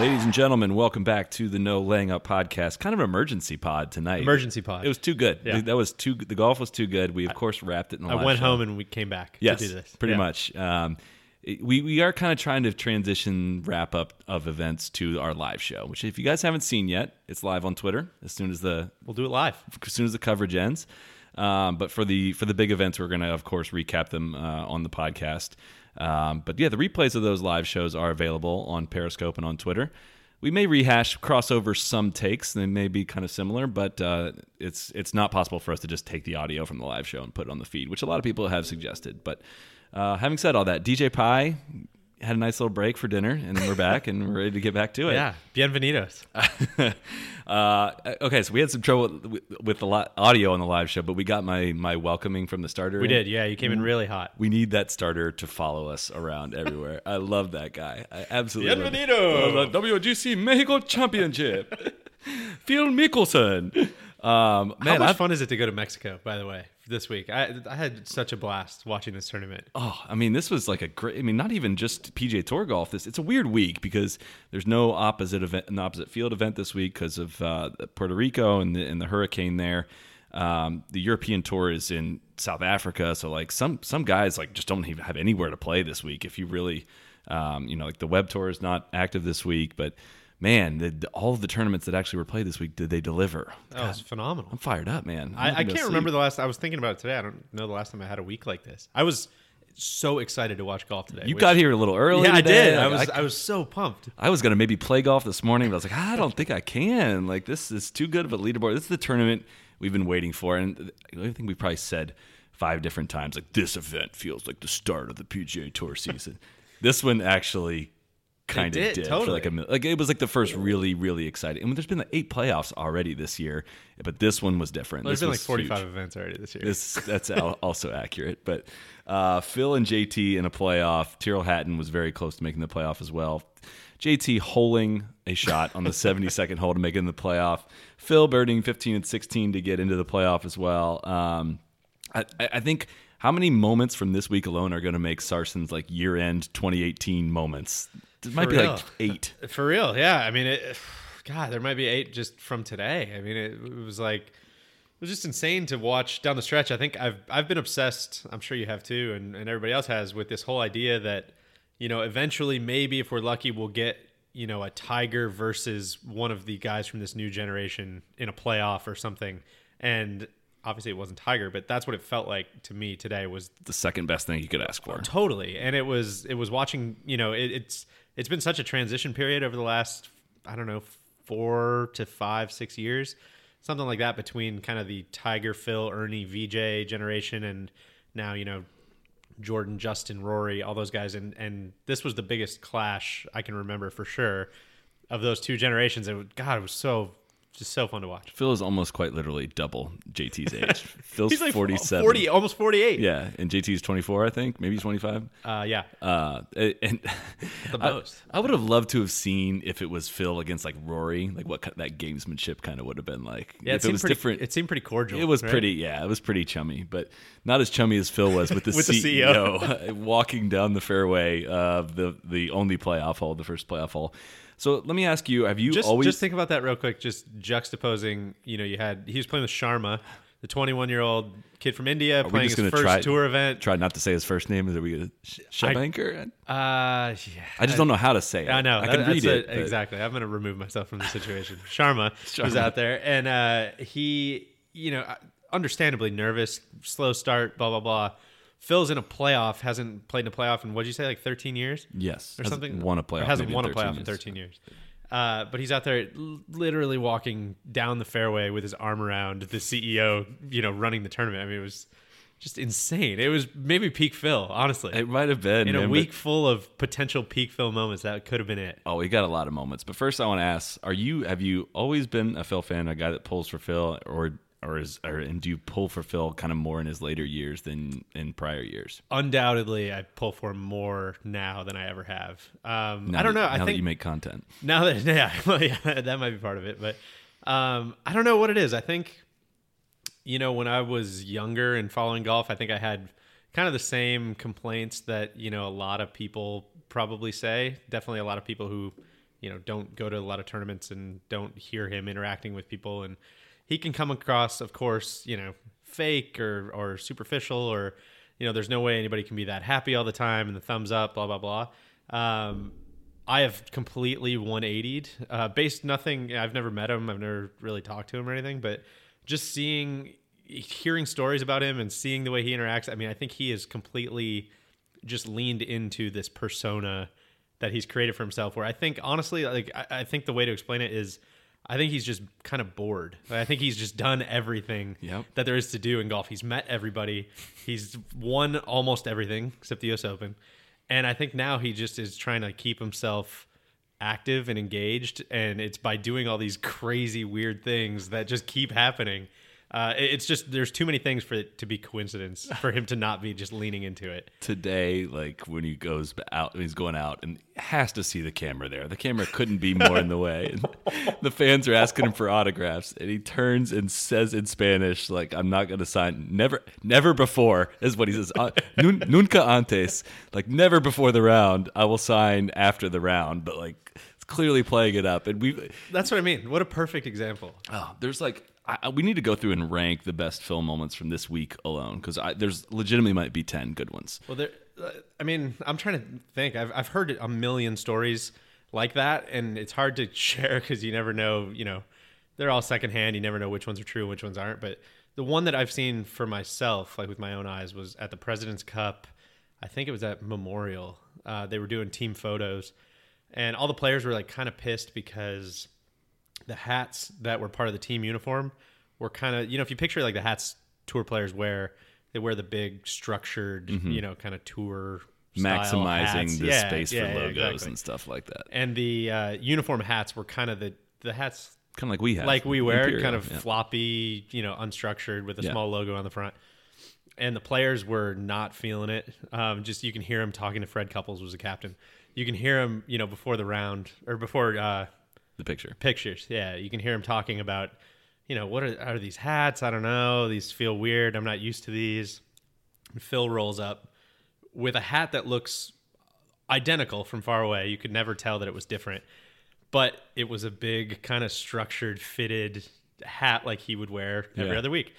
Ladies and gentlemen, welcome back to the No Laying Up podcast. Kind of emergency pod tonight. Emergency pod. It was too good. Yeah. That was too. The golf was too good. We of course wrapped it in. The I went show. home and we came back yes, to do this. pretty Yeah. much. Um, we we are kind of trying to transition wrap up of events to our live show, which if you guys haven't seen yet, it's live on Twitter as soon as the We'll do it live. as soon as the coverage ends. Um, but for the for the big events, we're going to of course recap them uh, on the podcast. Um, but yeah, the replays of those live shows are available on Periscope and on Twitter. We may rehash, cross over some takes. They may be kind of similar, but uh, it's it's not possible for us to just take the audio from the live show and put it on the feed, which a lot of people have suggested. But uh, having said all that, DJ Pie had a nice little break for dinner, and we're back and we're ready to get back to it. Yeah. Bienvenidos. uh, okay, so we had some trouble with, the li- audio on the live show, but we got my my welcoming from the starter. We in. did. Yeah. You came in really hot. We need that starter to follow us around everywhere. I love that guy. I absolutely love. Bienvenido. Uh, the WGC Mexico Championship. Phil Mickelson. Um, How much I've- fun is it to go to Mexico, by the way, this week? I, I had such a blast watching this tournament. Oh, I mean, this was like a great. I mean, not even just PGA Tour golf. This it's a weird week because there's no opposite event, an opposite field event this week because of uh, Puerto Rico and the and the hurricane there. Um, the European Tour is in South Africa, so like some some guys like just don't even have anywhere to play this week. If you really, um, you know, like the Web Tour is not active this week, but man, the, the- all of the tournaments that actually were played this week, did they deliver? That was phenomenal. I'm fired up, man. I'm I, I can't remember the last. I was thinking about it today. I don't know the last time I had a week like this. I was so excited to watch golf today. You which- got here a little early. Yeah, I today. did. I was. I was so pumped. I was gonna maybe play golf this morning, but I was like, "Ah, I don't think I can. Like this is too good of a leaderboard. This is the tournament we've been waiting for, and I think we probably said five different times like this event feels like the start of the PGA Tour season. this one actually kind of did, did, for like a like it was like the first really really exciting. And there's been like eight playoffs already this year, but this one was different. Well, there's this been like 45 huge. events already this year. This that's also accurate. But uh, Phil and JT in a playoff. Tyrrell Hatton was very close to making the playoff as well. JT holing a shot on the 72nd hole to make it in the playoff. Phil birding 15 and 16 to get into the playoff as well. Um, I, I I think how many moments from this week alone are going to make Sarson's like year end 2018 moments? It might For be real. like eight. For real, yeah. I mean, it, God, there might be eight just from today. I mean, it, it was like it was just insane to watch down the stretch. I think I've I've been obsessed. I'm sure you have too, and, and everybody else has with this whole idea that you know eventually maybe if we're lucky we'll get you know a Tiger versus one of the guys from this new generation in a playoff or something. And obviously it wasn't Tiger, but that's what it felt like to me today was The second best thing you could ask for. totally and it was it was watching you know it, it's it's been such a transition period over the last i don't know four to five six years something like that between kind of the tiger phil ernie Vijay generation and now you know jordan justin rory all those guys. And and this was the biggest clash i can remember for sure of those two generations. Was, god it was so just so fun to watch Phil is almost quite literally double JT's age. Phil's he's like 47. 40 almost 48 Yeah, and JT's 24, I think, maybe 25. uh yeah Uh, and The I- most. I, would have loved to have seen if it was Phil against like Rory, like what that gamesmanship kind of would have been like. yeah if it, it was seemed pretty, different. it seemed pretty cordial it was right? pretty, yeah, it was pretty chummy, but not as chummy as Phil was with the With the E CEO, walking down the fairway of the the only playoff hole, the first playoff hole. So let me ask you: Have you just, always just think about that real quick. Just juxtaposing, you know, you had he was playing with Sharma, the 21 year old kid from India, playing his first try- tour event. try not to say his first name? Is are we Shubhankar? Uh, yeah, I just don't know how to say it. I know. I can that- read it. a- exactly. I'm going to remove myself from the situation. Sharma, was out there, and uh, he, you know, understandably nervous, slow start, blah blah blah. Phil's in a playoff, hasn't played in a playoff in what'd you say, like 13 years? Yes, or something. won a Or playoff hasn't won a 13 playoff in 13 years. Uh, but he's out there literally walking down the fairway with his arm around the CEO, you know, running the tournament. I mean, it was just insane. It was maybe peak Phil, honestly. It might have been in man, a week full of potential peak Phil moments, that could have been it. Oh, we got a lot of moments. But first, I want to ask: Are you have you always been a Phil fan, a guy that pulls for Phil, or or is or and do you pull for Phil kind of more in his later years than in prior years? Undoubtedly, I pull for him more now than I ever have. Um, I don't that- know. Now I that think you make content, now that yeah, well, yeah, that might be part of it, but um, I don't know what it is. I think you know when I was younger and following golf, I think I had kind of the same complaints that you know a lot of people probably say. Definitely a lot of people who you know don't go to a lot of tournaments and don't hear him interacting with people, and he can come across, of course, you know, fake or or superficial or you know, there's no way anybody can be that happy all the time and the thumbs up, blah blah blah. Um, I have completely 180'd. Uh, based nothing. I've never met him. I've never really talked to him or anything. But just seeing, hearing stories about him and seeing the way he interacts. I mean, I think he is completely just leaned into this persona that he's created for himself. Where I think, honestly, like I, I think the way to explain it is, I think he's just kind of bored. I think he's just done everything Yep. that there is to do in golf. He's met everybody. He's won almost everything except the US Open. And I think now he just is trying to keep himself active and engaged. And it's by doing all these crazy, weird things that just keep happening. Uh, it's just, there's too many things for it to be coincidence for him to not be just leaning into it. today, like when he goes out, he's going out and has to see the camera there. The camera couldn't be more in the way. And the fans are asking him for autographs, and he turns and says in Spanish, like, "I'm not going to sign. Never, never before," is what he says. Uh, Nunca antes, like never before the round. I will sign after the round, but like it's clearly playing it up. And we, That's what I mean. What a perfect example. Oh, there's like I, we need to go through and rank the best Phil moments from this week alone because there's legitimately might be ten good ones. Well, there. uh, I mean, I'm trying to think. I've I've heard a million stories like that, and it's hard to share because you never know. You know, they're all secondhand. You never know which ones are true which ones aren't. But the one that I've seen for myself, like with my own eyes, was at the President's Cup. I think it was at Memorial. Uh, they were doing team photos, and all the players were like kind of pissed because the hats that were part of the team uniform were kind of you know if you picture like the hats tour players wear they wear the big structured you know kind of tour style Mm-hmm. Maximizing the Yeah, space yeah, for yeah, logos exactly. and stuff like that. and the uh, uniform hats were kind of the the hats Kind of like we have, like we wear Imperial, kind of floppy you know unstructured with a small logo on the front and the players were not feeling it um, just you can hear him talking to fred couples was the captain you can hear him you know before the round or before uh, the picture. pictures. Yeah, you can hear him talking about, you know, what are, are these hats? I don't know. These feel weird. I'm not used to these. And Phil rolls up with a hat that looks identical from far away. You could never tell that it was different, but it was a big, kind of structured, fitted hat like he would wear every Yeah. other week.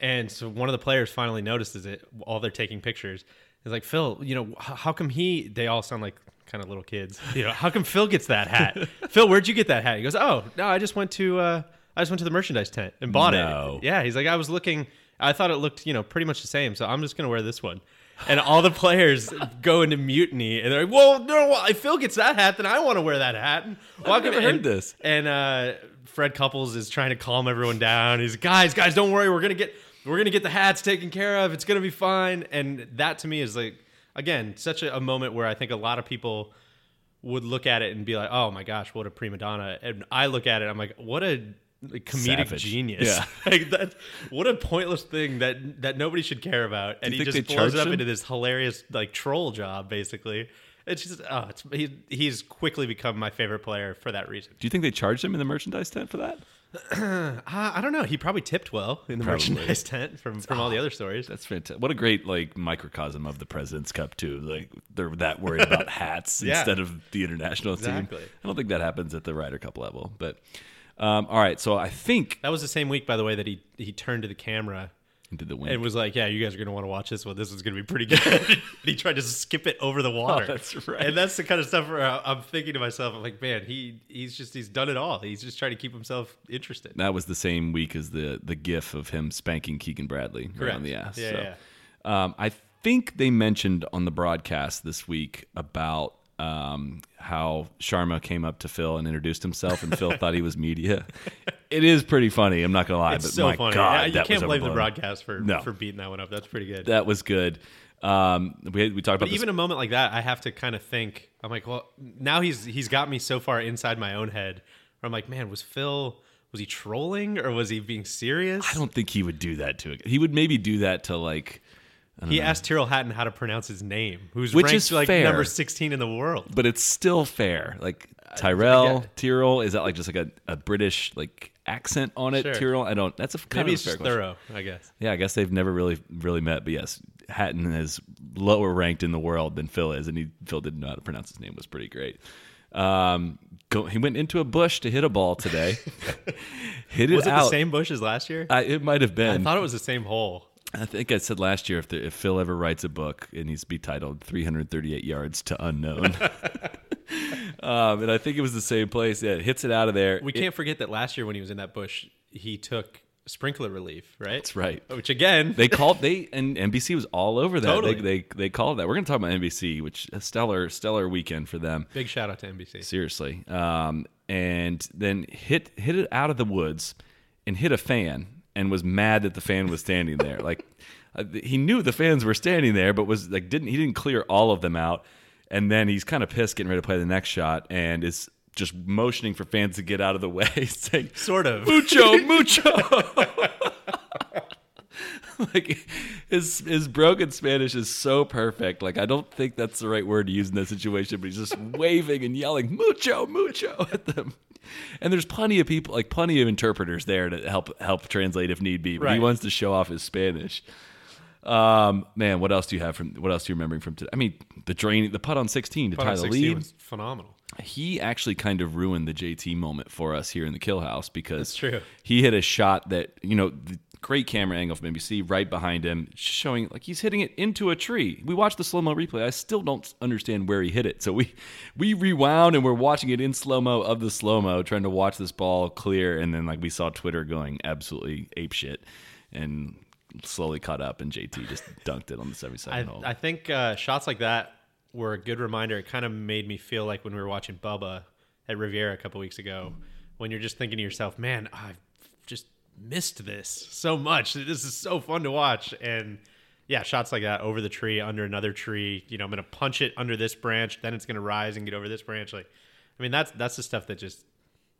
And so one of the players finally notices it while they're taking pictures. He's like, Phil, you know, how come he, they all sound like kind of little kids. You know, how come Phil gets that hat? Phil, where'd you get that hat? He goes, oh, no, I just went to, uh, I just went to the merchandise tent and bought No. it. Yeah. He's like, I was looking, I thought it looked, you know, pretty much the same. So I'm just going to wear this one. And all the players go into mutiny and they're like, well, no, well, if Phil gets that hat, then I want to wear that hat. And, I've never heard and- this. And uh, Fred Couples is trying to calm everyone down. He's guys, guys, don't worry. We're gonna get we're gonna get the hats taken care of. It's gonna be fine. And that to me is like again such a, a moment where I think a lot of people would look at it and be like, "Oh my gosh, what a prima donna!" And I look at it, I'm like, "What a like, comedic Savage. genius!" Yeah. like that. What a pointless thing that that nobody should care about. And he just blows it up him? into this hilarious like troll job, basically. It's just, oh, it's he, he's quickly become my favorite player for that reason. Do you think they charged him in the merchandise tent for that? Uh, I don't know. He probably tipped well in the Probably. merchandise tent from from all the other stories. That's fantastic. What a great like microcosm of the President's Cup too. Like they're that worried about hats Yeah. instead of the international Exactly. team. I don't think that happens at the Ryder Cup level. But um, all right, so I think That was the same week, by the way, that he he turned to the camera into the win. and was like, "Yeah, you guys are gonna want to watch this one. This is gonna be pretty good." and he tried to skip it over the water. Oh, that's right. And that's the kind of stuff where I'm thinking to myself, I'm like, man, he he's just he's done it all. He's just trying to keep himself interested. that was the same week as the the GIF of him spanking Keegan Bradley Correct. on the ass. Yeah, so, yeah. Um, I think they mentioned on the broadcast this week about um, how Sharma came up to Phil and introduced himself, and Phil thought he was media. it is pretty funny. I'm not gonna lie, It's but so my funny. God, Yeah, you that can't blame the broadcast for No. for beating that one up. That's pretty good. That was good. Um, we we talked about but this even a moment like that, I have to kind of think. I'm like, well, now he's he's got me so far inside my own head. Where I'm like, man, was Phil was he trolling or was he being serious? I don't think he would do that to it. He would maybe do that to like, He asked Tyrrell Hatton how to pronounce his name, who's Which ranked is like fair. number 16 in the world. but it's still fair. Like Tyrell, get- Tyrrell, is that like just like a, a British like accent on it? Sure. Tyrell, I don't. That's a kind Maybe of a fair thorough, I guess. Yeah, I guess they've never really really met. But yes, Hatton is lower ranked in the world than Phil is, and he Phil didn't know how to pronounce his name. It was pretty great. Um, go, he went into a bush to hit a ball today. hit it Was it out. the same bush as last year? I, it might have been. I thought it was the same hole. I think I said last year if, the, if Phil ever writes a book, it needs to be titled 338 Yards to Unknown. um, and I think it was the same place. Yeah, it hits it out of there. We can't forget that last year when he was in that bush, he took sprinkler relief, right? That's right. Which again, They called they and NBC was all over that. Totally. They, they they called that. We're going to talk about NBC, which a stellar stellar weekend for them. big shout out to NBC. Seriously. Um, and then hit hit it out of the woods and hit a fan and was mad that the fan was standing there. like uh, he knew the fans were standing there, but was like didn't he didn't clear all of them out. And then he's kind of pissed getting ready to play the next shot and is just motioning for fans to get out of the way, saying Sort of. mucho, mucho. like his his broken Spanish is so perfect. Like I don't think that's the right word to use in that situation, but he's just waving and yelling mucho, mucho at them. And there's plenty of people, like plenty of interpreters there to help help translate if need be. But he wants to show off his Spanish. Um, man, what else do you have from? What else are you remembering from today? I mean, the drain, the putt on 16 to Putt tie the 16 lead was phenomenal. he actually kind of ruined the JT moment for us here in the Kill House because That's true. he hit a shot that you know the great camera angle from NBC right behind him, showing like he's hitting it into a tree. We watched the slow mo replay. I still don't understand where he hit it. So we we rewound and we're watching it in slow mo of the slow mo, trying to watch this ball clear, and then like we saw Twitter going absolutely ape shit and slowly caught up, and JT just dunked it on the 77 I, hole. I think uh, shots like that were a good reminder. It kind of made me feel like when we were watching Bubba at Riviera a couple weeks ago, when you're just thinking to yourself, man, I've just missed this so much. This is so fun to watch. And yeah, shots like that over the tree, under another tree. You know, I'm going to punch it under this branch, then it's going to rise and get over this branch. Like, I mean, that's that's the stuff that just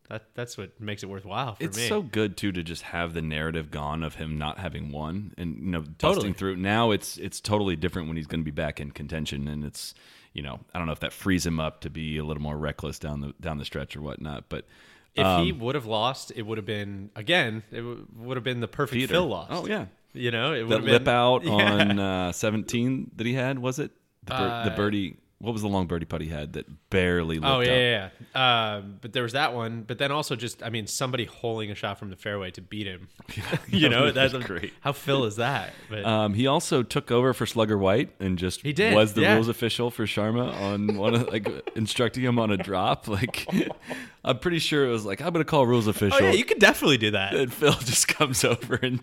that that's what makes it worthwhile for it's me. so good too to just have the narrative gone of him not having won and you know Totally. through. Now it's it's totally different when he's going to be back in contention, and it's you know I don't know if that frees him up to be a little more reckless down the down the stretch or whatnot, but. If he um, would have lost, it would have been again. It w- would have been the perfect Theater. Phil loss. Oh yeah, You know, it would that have been lip out Yeah. on uh, seventeen that he had was it the, bir- the Uh, birdie? What was the long birdie putt he had that barely? Lipped Oh yeah, yeah. yeah. Um, but there was that one. But then also just, I mean, somebody holding a shot from the fairway to beat him. you know, that's great. How Phil is that? But Um, he also took over for Slugger White and just He did, was the yeah. rules official for Sharma on one of like instructing him on a drop. Like I'm pretty sure it was like I'm gonna call rules official. oh yeah, you could definitely do that. and Phil just comes over and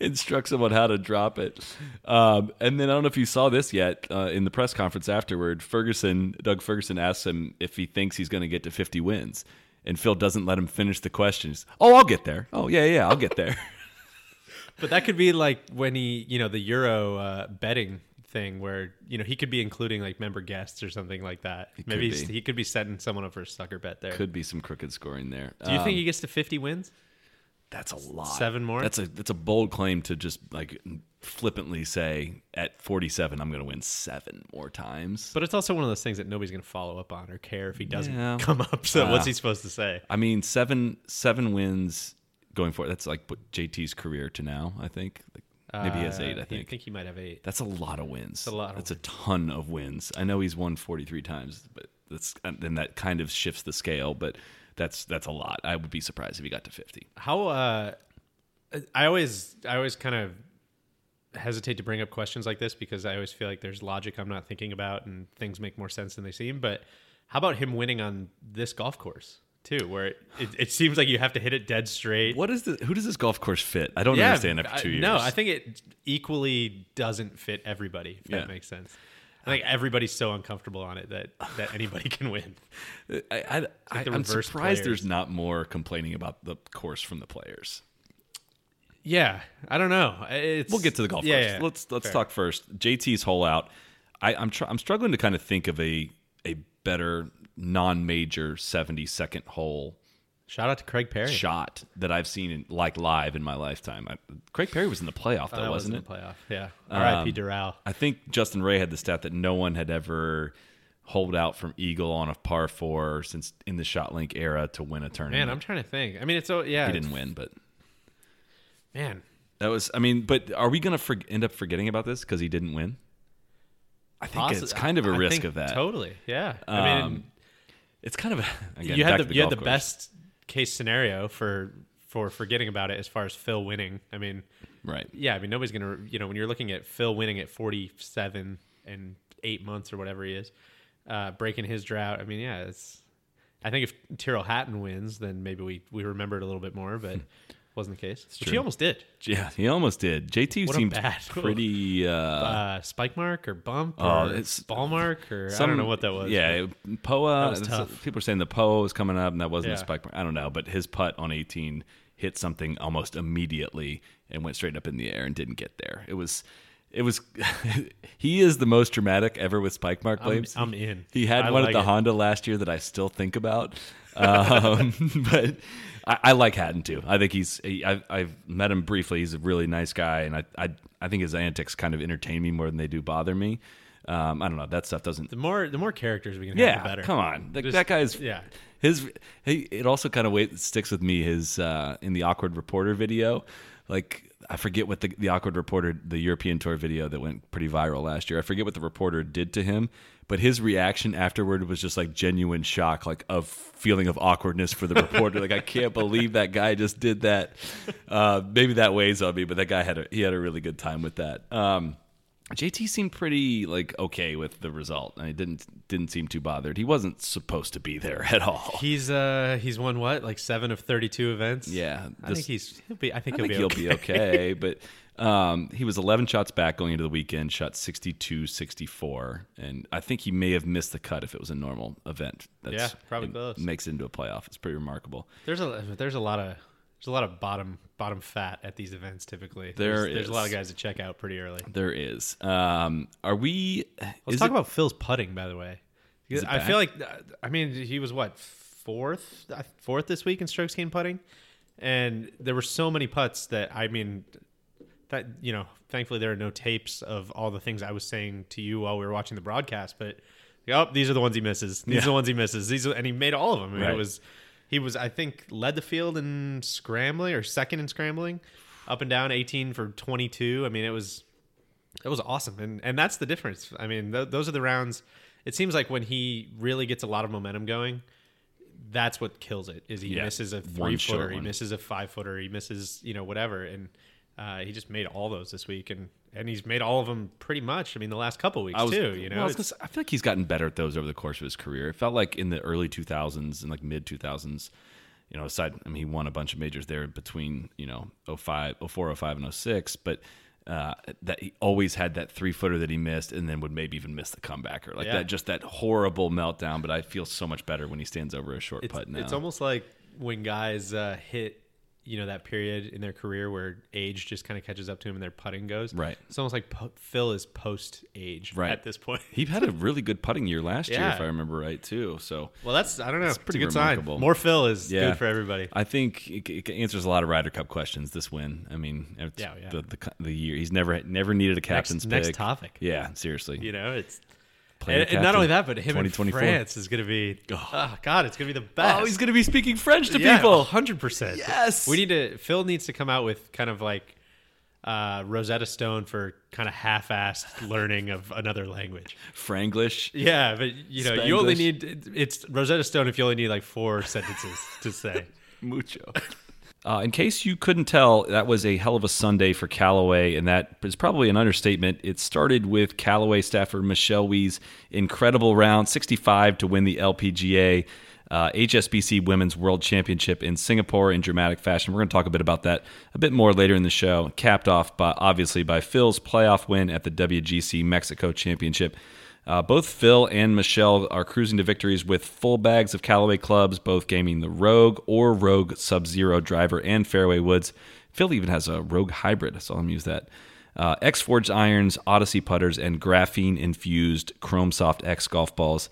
instructs him on how to drop it. Um, and then I don't know if you saw this yet uh, in the press conference afterward. Ferguson, Doug Ferguson, asks him if he thinks he's going to get to 50 wins, and Phil doesn't let him finish the questions. Oh, I'll get there. Oh yeah, yeah, I'll get there. But that could be like when he, you know, the Euro uh, betting thing where you know he could be including like member guests or something like that. Maybe could he could be setting someone up for a sucker bet there. Could be some crooked scoring there. do you Um, think he gets to 50 wins? That's a lot. Seven more? That's a that's a bold claim to just like flippantly say at 47 I'm going to win seven more times. But it's also one of those things that nobody's going to follow up on or care if he doesn't Yeah. come up. So what's Ah. he supposed to say? I mean, seven seven wins going for That's like what JT's career to now. I think like, maybe he has eight. I Uh, think. think he might have eight. that's a lot of wins. a lot of That's a ton of wins. I know he's won 43 times, but that's and that kind of shifts the scale. But that's that's a lot. I would be surprised if he got to 50. How uh I always I always kind of hesitate to bring up questions like this because I always feel like there's logic I'm not thinking about and things make more sense than they seem. But how about him winning on this golf course too, where it, it, it seems like you have to hit it dead straight? What is the? Who does this golf course fit? I don't understand after I- two years. No, I think it equally doesn't fit everybody. If Yeah. that makes sense. I think everybody's so uncomfortable on it that that anybody can win. I, I, I, the I'm surprised players. there's not more complaining about the course from the players. Yeah, I don't know. It's, We'll get to the golf yeah, course. yeah. Let's let's Fair. talk first. JT's hole out. I, I'm tr- I'm struggling to kind of think of a a better non-major 70 second hole Shout out to Craig Parry. shot that I've seen in, like live in my lifetime. I, Craig Parry was in the playoff though, was wasn't in it? the playoff. Yeah. R.I.P. Um, Doral. I think Justin Ray had the stat that no one had ever holed out from eagle on a par four since in the shot link era to win a tournament. Man, I'm trying to think. I mean, it's so yeah. he didn't win, but Man, that was. I mean, but are we going to for, end up forgetting about this because he didn't win? I think possi- it's kind of a I risk think of that. Totally. Yeah. I mean, Um, It's kind of a, again, you back had to the, you had golf the course. best case scenario for for forgetting about it as far as Phil winning. I mean, right. yeah, I mean nobody's gonna you know when you're looking at Phil winning at 47 and eight months or whatever he is, uh, breaking his drought. I mean, yeah, it's. I think if Tyrrell Hatton wins, then maybe we we remember it a little bit more, but wasn't the case. Which he almost did. Yeah, he almost did. JT What seemed bad- pretty. Uh, Uh, spike mark or bump Oh, or it's- ball mark or I some- don't know what that was. Yeah, Poa. tough. People are saying the Poa was coming up, and that wasn't a spike mark. I don't know, but his putt on 18 hit something almost immediately and went straight up in the air and didn't get there. It was. It was. he is the most dramatic ever with spike mark I'm- I'm in. He had I one like at the it. Honda last year that I still think about. Um, but I, I like Hatton too. I think he's. He, I've, I've met him briefly. He's a really nice guy, and I, I, I think his antics kind of entertain me more than they do bother me. Um, I don't know. That stuff doesn't The more the more characters we can yeah, have, the better. come on. That, Just- that guy's yeah. His he, it also kind of wait, sticks with me. His uh, in the awkward reporter video, like I forget what the the awkward reporter, the European tour video that went pretty viral last year. I forget what the reporter did to him, but his reaction afterward was just like genuine shock, like a feeling of awkwardness for the reporter. like I can't believe that guy just did that. Uh, maybe that weighs on me, but that guy had a he had a really good time with that. Um, JT seemed pretty like okay with the result. I didn't didn't seem too bothered. He wasn't supposed to be there at all. He's uh he's won what like seven of thirty two events. Yeah, I this- think he's he'll be. I think I he'll think be he'll okay. be okay, but um, he was 11 shots back going into the weekend, shot 62, 64, and I think he may have missed the cut if it was a normal event. Yeah, probably close. Makes it into a playoff. It's pretty remarkable. There's a there's a lot of there's a lot of bottom bottom fat at these events typically. There there's, there's a lot of guys that check out pretty early. There is. Um, are we? Let's is talk it- about Phil's putting, by the way. Is I feel like, uh, I mean, he was what fourth, uh, fourth this week in strokes gained putting, and there were so many putts that I mean, that you know, thankfully there are no tapes of all the things I was saying to you while we were watching the broadcast. But oh, these are the ones he misses. These Yeah. are the ones he misses. These are, and he made all of them. I mean, Right. it was he was I think led the field in scrambling or second in scrambling, up and down, eighteen for twenty two. I mean, it was it was awesome, and and that's the difference. I mean, th- those are the rounds. It seems like when he really gets a lot of momentum going, that's what kills it. Is he Yeah, misses a three footer, he misses a five footer, he misses you know whatever, and uh, he just made all those this week, and and he's made all of them pretty much. I mean, the last couple weeks was, too. You know, well, I, say, I feel like he's gotten better at those over the course of his career. It felt like in the early 2000s and like mid 2000s, you know, aside, I mean, he won a bunch of majors there between, you know, 05, 04, 05, and 06, but uh, that he always had that three footer that he missed and then would maybe even miss the comebacker. Like Yeah. that, just that horrible meltdown. But I feel so much better when he stands over a short it's, putt now. it's almost like when guys uh, hit you know that period in their career where age just kind of catches up to him and their putting goes Right. it's almost like po- phil is post age Right. at this point he had a really good putting year last year, if I remember right, too. So well that's i don't know it's, pretty good remarkable. sign more phil is Yeah. good for everybody I think it, it answers a lot of Ryder Cup questions. This win, I mean, Yeah, yeah. The, the the year he's never never needed a captain's next pick. topic. Yeah, seriously. you know it's and, and not only that but him in france is going to be oh god it's going to be the best Oh, he's going to be speaking French to yeah, people. 100% Yes. we need to phil needs to come out with kind of like uh, Rosetta Stone for kind of half-assed learning of another language. Franglish. Yeah, but you know, you only need it's Rosetta Stone if you only need like four sentences to say. Mucho. Uh, in case you couldn't tell, that was a hell of a Sunday for Callaway, and that is probably an understatement. It started with Callaway staffer Michelle Wie's incredible round, 65 to win the LPGA uh, HSBC Women's World Championship in Singapore in dramatic fashion. We're going to talk a bit about that a bit more later in the show. Capped off by obviously by Phil's playoff win at the WGC Mexico Championship. Uh, both Phil and Michelle are cruising to victories with full bags of Callaway clubs, both gaming the Rogue or Rogue Sub Zero driver and fairway woods. Phil even has a Rogue hybrid. I saw him use that. Uh, X Forged irons, Odyssey putters, and graphene infused Chrome Soft X golf balls.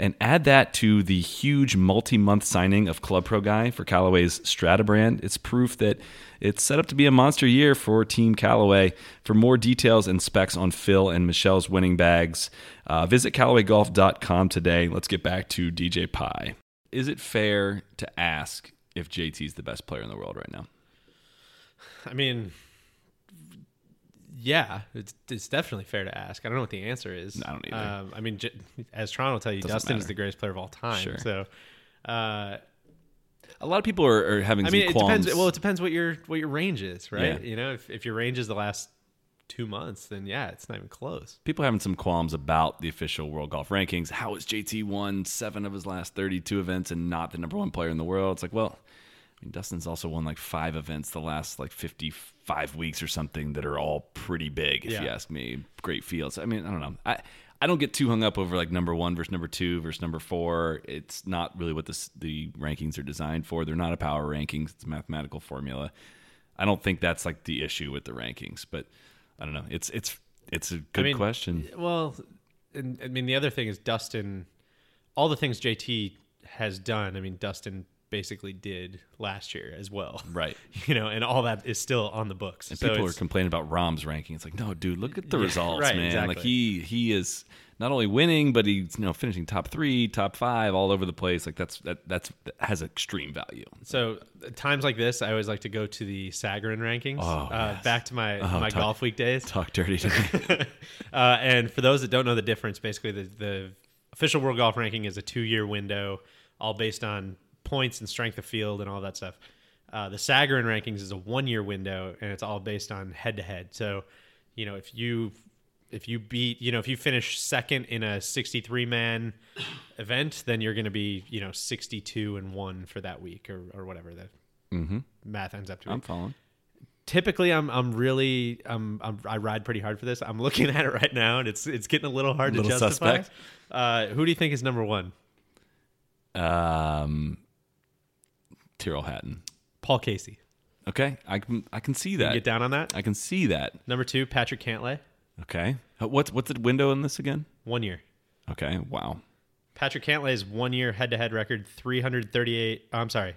And add that to the huge multi month signing of Club Pro Guy for Callaway's Strata brand. It's proof that it's set up to be a monster year for Team Callaway. For more details and specs on Phil and Michelle's winning bags, uh, visit CallawayGolf.com today. Let's get back to DJ Pie. Is it fair to ask if JT's the best player in the world right now? I mean, yeah, it's, it's definitely fair to ask. I don't know what the answer is. I don't either. Um, I mean, j- as Toronto will tell you, Doesn't Dustin is the greatest player of all time. Sure. So, uh, A lot of people are, are having I some mean, it qualms. depends. Well, it depends what your what your range is, right? Yeah. You know, if, if your range is the last two months, then yeah, it's not even close. people having some qualms about the official World Golf Rankings. How has JT won seven of his last 32 events and not the number one player in the world? It's like, well, I mean, Dustin's also won like five events the last like 55 weeks or something that are all pretty big, if Yeah. you ask me. Great fields. I mean, I don't know. I, I don't get too hung up over like number one versus number two versus number four. It's not really what this, the rankings are designed for. They're not a power rankings, it's a mathematical formula. I don't think that's like the issue with the rankings, but I don't know. It's it's it's a good mean, question. Well, and, I mean, the other thing is Dustin. All the things JT has done. I mean, Dustin basically did last year as well. Right. You know, and all that is still on the books. And So people are complaining about Rahm's ranking. It's like, no, dude, look at the Yeah, results, right, man. exactly. Like he he is not only winning, but he's you know finishing top three, top five, all over the place. Like that's that that's that has extreme value. So at times like this, I always like to go to the Sagarin rankings. Oh, uh, yes. Back to my Oh, my talk- golf week days. Talk dirty to me. uh, and for those that don't know the difference, basically the, the official world golf ranking is a two year window, all based on points and strength of field and all that stuff. Uh, the Sagarin rankings is a one year window, and it's all based on head to head. So, you know, if you if you beat, you know, if you finish second in a 63 man event, then you're going to be, you know, 62 and one for that week or, or whatever the math ends up to be I'm following. typically I'm I'm really I'm, I'm I ride pretty hard for this. I'm looking at it right now and it's it's getting a little hard Little to justify. suspect. Uh, who do you think is number one? Um, Tyrrell Hatton. Paul Casey. Okay, I can I can see You that. get down on that. I can see that. Number two, Patrick Cantlay. Okay, Uh, what's what's the window in this again? One year. Okay, wow. Patrick Cantlay's one year head to head record 338. I'm sorry.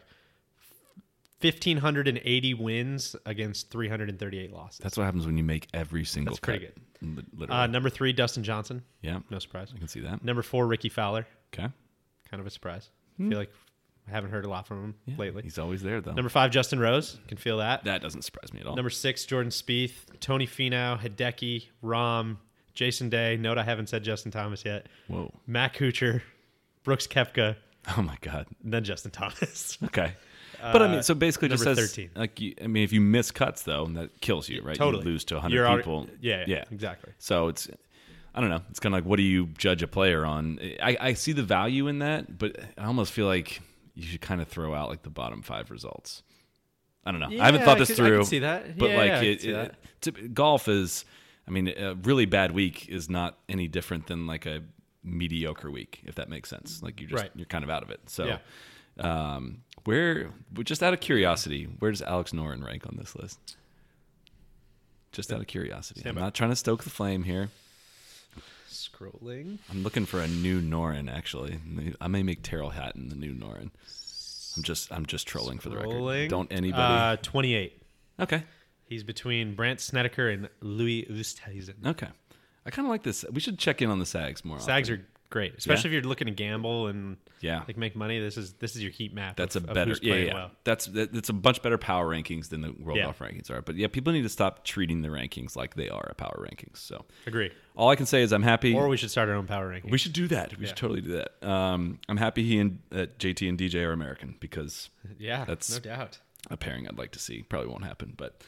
1580 wins against 338 losses. That's what happens when you make every single. That's pretty cut. Li- Literally. Uh, number three, Dustin Johnson. yeah, No surprise. I can see that. Number four, Rickie Fowler. Okay, Kind of a surprise. I feel like I haven't heard a lot from him Yeah, lately. he's always there though. Number five, Justin Rose. Can feel that. that doesn't surprise me at all. Number six, Jordan Spieth, Tony Finau, Hideki, Rahm, Jason Day. Note I haven't said Justin Thomas yet. Whoa. Matt Kuchar, Brooks Koepka, Oh my god. and then Justin Thomas. Okay. Uh, but I mean, so basically, just says 13. like you, I mean, if you miss cuts though, that kills you, right? Totally. you lose to You're hundred already- people. yeah, yeah, exactly. So it's, I don't know. It's kind of like, what do you judge a player on? I, I see the value in that, but I almost feel like you should kind of throw out like the bottom five results. I don't know. I haven't Yeah, thought I this could- I through. could see that. But Yeah, like yeah, I it, it- to- golf is. I mean, a really bad week is not any different than like a mediocre week, if that makes sense. Like you just Right. you're kind of out of it. So, Yeah. um, where just out of curiosity, where does Alex Noren rank on this list? Just out of curiosity, Stand I'm not trying to stoke the flame here. Scrolling. I'm looking for a new Noren. Actually, I may make Tyrrell Hatton the new Noren. I'm just I'm just trolling for the record. Don't anybody. Uh, 28. okay, He's between Brandt Snedeker and Louis Oosthuizen. okay. I kind of like this. We should check in on the Sags more. Sags often. are great, especially if you're looking to gamble and Yeah. like make money. This is this is your heat map. That's of, a better, yeah, yeah. well. That's that, that's a much better power rankings than the World Yeah. Golf rankings are. But yeah, people need to stop treating the rankings like they are a power rankings. So Agree. all I can say is I'm happy. Or we should start our own power ranking. we should do that. We Yeah. should totally do that. Um, I'm happy he and uh, JT and DJ are American because yeah, That's- no doubt. a pairing I'd like to see. Probably won't happen, but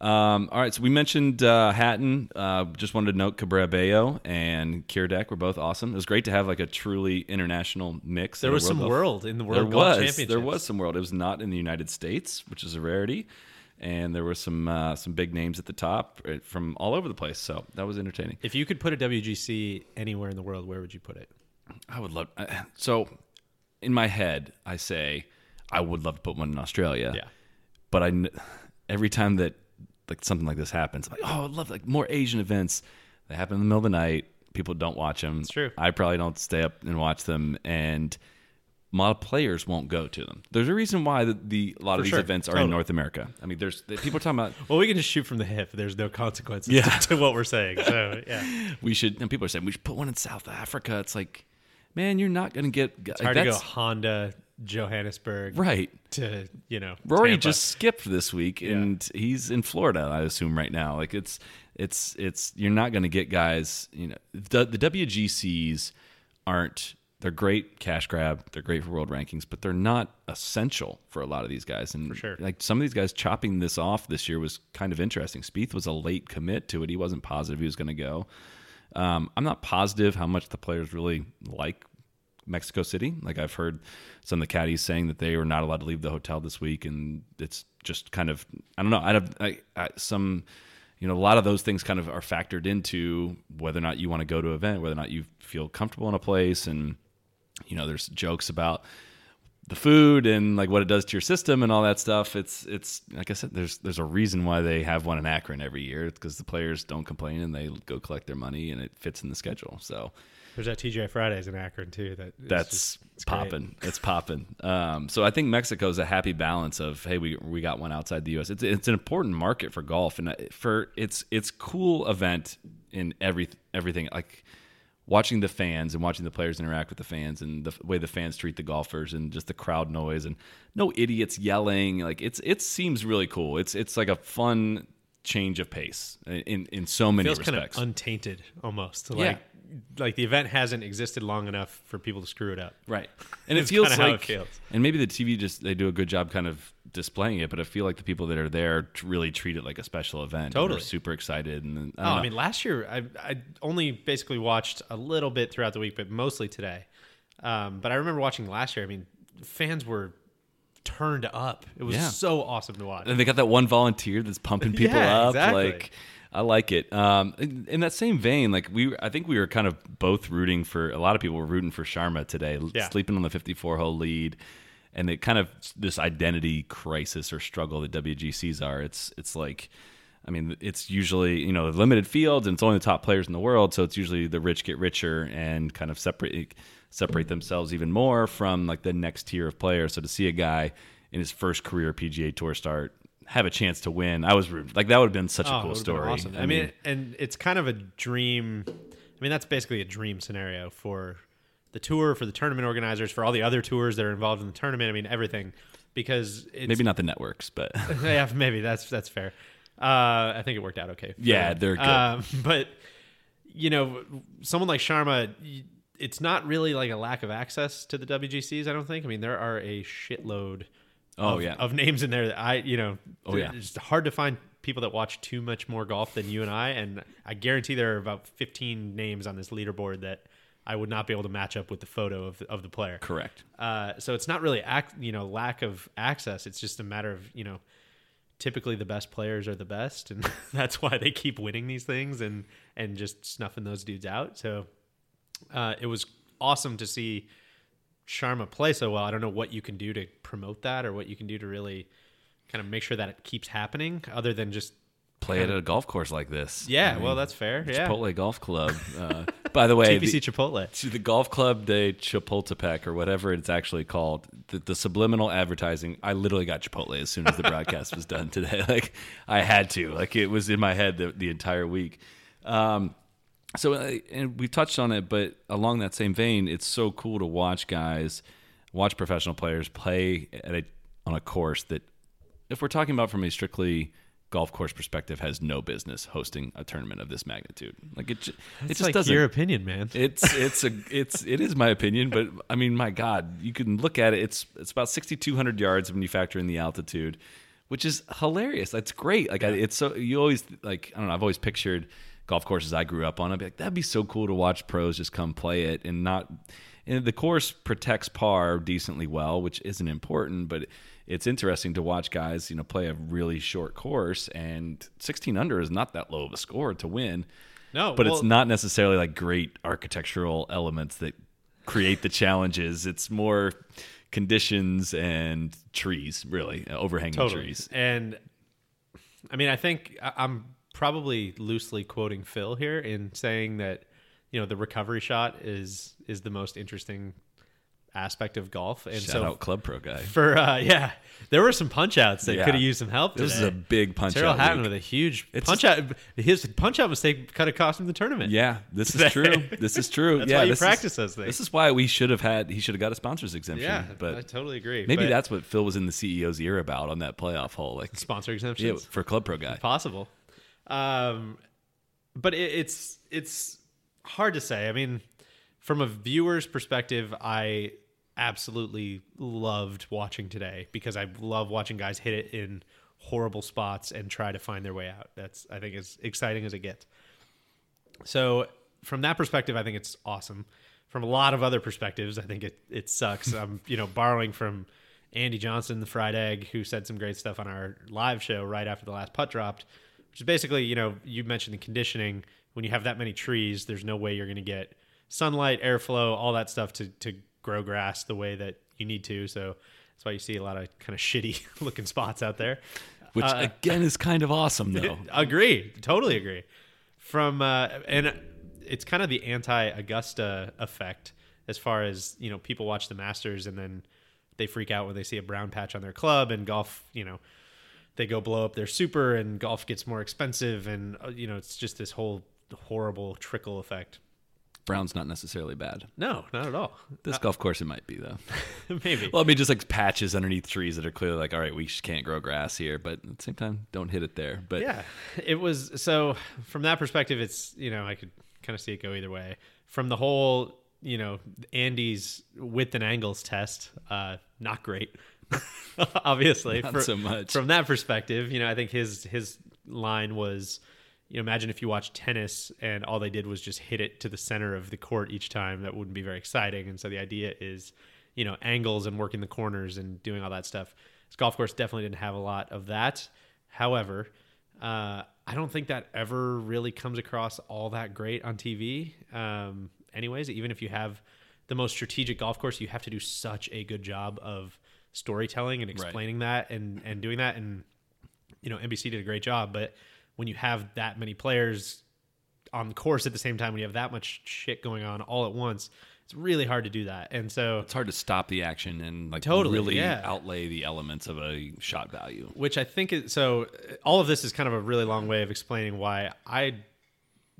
um, all right. So we mentioned uh, Hatton. Uh, just wanted to note Cabrera Bello and Kiradech were both awesome. It was great to have like a truly international mix. There was some Golf- world in the There World Golf was there was some world. It was not in the United States, which is a rarity. and there were some uh, some big names at the top uh, from all over the place. So that was entertaining. If you could put a WGC anywhere in the world, where would you put it? I would love. uh, So, in my head, I say I would love to put one in Australia. Yeah. But I, every time that like something like this happens, I'm like, oh, I'd love like more Asian events. They happen in the middle of the night. People don't watch them. It's true. I probably don't stay up and watch them, and a lot of players won't go to them. There's a reason why the, the a lot of these sure. events are in North America. I mean, there's people are talking about Well, we can just shoot from the hip. There's no consequences Yeah. to, to what we're saying. So yeah, we should, and people are saying we should put one in South Africa. It's like, man, you're not going to get. it's hard to go Honda Johannesburg right. to you know. Rory Tampa. just skipped this week, and he's in Florida. I assume right now. Like it's it's it's you're not going to get guys. You know, the the WGCs aren't. They're great cash grab. They're great for world rankings, but they're not essential for a lot of these guys. And sure. like some of these guys chopping this off this year was kind of interesting. Spieth was a late commit to it. He wasn't positive he was going to go. Um, I'm not positive how much the players really like Mexico City. Like I've heard some of the caddies saying that they were not allowed to leave the hotel this week, and it's just kind of I don't know. I have I, I, some you know a lot of those things kind of are factored into whether or not you want to go to an event, whether or not you feel comfortable in a place, and you know there's jokes about the food and like what it does to your system and all that stuff. It's it's like I said, there's there's a reason why they have one in Akron every year. Because the players don't complain and they go collect their money and it fits in the schedule. So There's that TGI Fridays in Akron too. That is that's just- it's great. popping. It's popping. Um, so I think Mexico's a happy balance of hey, we we got one outside the U.S. It's it's an important market for golf and uh, for it's it's cool event in every everything like watching the fans and watching the players interact with the fans and the way the fans treat the golfers and just the crowd noise and no idiots yelling like it's it seems really cool. It's it's like a fun change of pace in in so many feels kind respects. of untainted almost. Like like the event hasn't existed long enough for people to screw it up. Right. And it feels how it like, feels. and maybe the TV just they do a good job kind of displaying it, but I feel like the people that are there really treat it like a special event. Totally. they're super excited. And I, Oh, don't I know. mean, last year I I only basically watched a little bit throughout the week, but mostly today. Um, but I remember watching last year. I mean, fans were turned up. It was Yeah. so awesome to watch. and they got that one volunteer that's pumping people Yeah, up. exactly. Like I like it. Um, in, in that same vein, like we, I think we were kind of both rooting for. A lot of people were rooting for Sharma today, Yeah. sleeping on the 54 hole lead, and it kind of this identity crisis or struggle that WGCs are. It's it's like. I mean, it's usually you know limited fields, and it's only the top players in the world. So it's usually the rich get richer and kind of separate separate themselves even more from like the next tier of players. So to see a guy in his first career PGA Tour start have a chance to win, I was rooting- like that would have been such Oh, a cool story. awesome. I, mean, and it's kind of a dream. I mean, that's basically a dream scenario for the tour, for the tournament organizers, for all the other tours that are involved in the tournament. I mean, everything. Because it's, maybe not the networks, but yeah, maybe that's that's fair. Uh, I think it worked out okay. Yeah, them. they're good. Um, but you know, someone like Sharma, it's not really like a lack of access to the WGCs. I don't think. I mean, there are a shitload. Oh, of, yeah. of names in there that I, you know, Oh, yeah. it's hard to find people that watch too much more golf than you and I, and I guarantee there are about 15 names on this leaderboard that I would not be able to match up with the photo of the, of the player. correct. Uh, so it's not really ac- you know lack of access. It's just a matter of you know typically the best players are the best, and that's why they keep winning these things and and just snuffing those dudes out. So uh, it was awesome to see Sharma play so well. I don't know what you can do to promote that or what you can do to really kind of make sure that it keeps happening, other than just Play it at a golf course like this. yeah. I mean, well, that's fair. Yeah, Chipotle Golf Club. Uh, by the way, TPC the- Chipotle. to the Golf Club de Chapultepec or whatever it's actually called. The, the subliminal advertising. I literally got Chipotle as soon as the broadcast was done today. Like I had to. Like it was in my head the, the entire week. Um, so uh, and we touched on it, but along that same vein, it's so cool to watch guys, watch professional players play at a on a course that, if we're talking about from a strictly golf course perspective, has no business hosting a tournament of this magnitude. Like it, it It's just like doesn't. your opinion, man. It's it's a it's it is my opinion, but I mean, my God, you can look at it. It's it's about sixty two hundred yards when you factor in the altitude, which is hilarious. That's great. Like I, it's so you always like I don't know. I've always pictured golf courses I grew up on. I'd be like, that'd be so cool to watch pros just come play it and not. and the course protects par decently well, which isn't important, but it's interesting to watch guys, you know, play a really short course and 16 under is not that low of a score to win. No, but well- it's not necessarily like great architectural elements that create the challenges. It's more conditions and trees, really, overhanging totally. trees. And I mean, I think I'm probably loosely quoting Phil here in saying that you know the recovery shot is is the most interesting aspect of golf. And Shout so out Club Pro guy. for uh, yeah, there were some punch outs that Yeah. could have used some help. This is a big punch Tyrrell out Hatton week. with a huge It's punch out. His punch out mistake kind of cost him the tournament. Yeah, this is true. This is true. That's yeah, why you practice is, those things. This is why we should have had. He should have got a sponsors exemption. yeah, but I totally agree. maybe that's what Phil was in the CEO's ear about on that playoff hole. Like, sponsor yeah, exemptions. for Club Pro guy. possible. Um, but it, it's it's hard to say. I mean, from a viewer's perspective, I absolutely loved watching today because I love watching guys hit it in horrible spots and try to find their way out. That's I think as exciting as it gets. So from that perspective, I think it's awesome. From a lot of other perspectives, I think it it sucks. I'm you know borrowing from Andy Johnson, the fried egg, who said some great stuff on our live show right after the last putt dropped, which is basically you know you mentioned the conditioning. When you have that many trees, there's no way you're going to get sunlight, airflow, all that stuff to to grow grass the way that you need to. So that's why you see a lot of kind of shitty looking spots out there. Which Uh, again is kind of awesome, though. agree totally agree from uh and it's kind of the anti-augusta effect as far as you know people watch the masters and then they freak out when they see a brown patch on their club and golf you know they go blow up their super and golf gets more expensive and uh, you know it's just this whole horrible trickle effect Brown's not necessarily bad. no not at all This golf course, it might be though. maybe Well, I mean, just like patches underneath trees that are clearly like, all right, we just can't grow grass here, but at the same time, don't hit it there. But yeah it was so from that perspective it's you know i could kind of see it go either way from the whole you know andy's width and angles test uh not great obviously Not For- so much. from that perspective you know i think his his line was you know imagine if you watched tennis and all they did was just hit it to the center of the court each time that wouldn't be very exciting and so the idea is you know angles and working the corners and doing all that stuff this golf course definitely didn't have a lot of that however uh, I don't think that ever really comes across all that great on TV. Um, anyways, even if you have the most strategic golf course, you have to do such a good job of storytelling and explaining that and and doing that. And you know, NBC did a great job. But when you have that many players on the course at the same time, when you have that much shit going on all at once, it's really hard to do that. And so it's hard to stop the action and like Totally, really yeah. outlay the elements of a shot value. which I think is so. All of this is kind of a really long way of explaining why I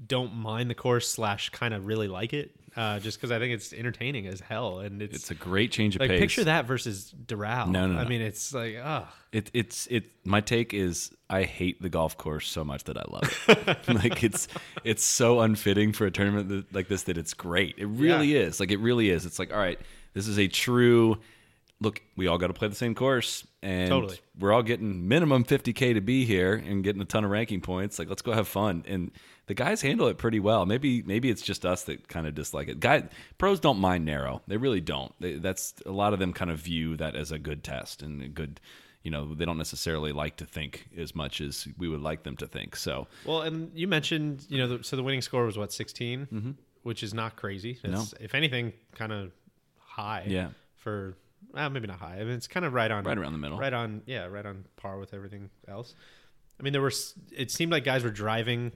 don't mind the course slash kind of really like it, uh, just because I think it's entertaining as hell, and it's, It's a great change of like pace. picture that versus Doral. No, no, no. I mean it's like oh It, it's it. My take is I hate the golf course so much that I love it. like it's it's so unfitting for a tournament that, like this that it's great. It really Yeah. is. Like it really is. It's like all right, this is a true. Look, we all got to play the same course, and Totally. we're all getting minimum 50k to be here and getting a ton of ranking points. Like let's go have fun. And the guys handle it pretty well. Maybe maybe it's just us that kind of dislike it. Guy pros don't mind narrow. They really don't. They, that's a lot of them kind of view that as a good test and a good you know they don't necessarily like to think as much as we would like them to think so well. And you mentioned you know the, so the winning score was what 16 mm-hmm. which is not crazy. It's, If anything, kind of high. Yeah. For well, maybe not high. I mean, it's kind of right on Right around the middle. Right on yeah, right on par with everything else. I mean, there were it seemed like guys were driving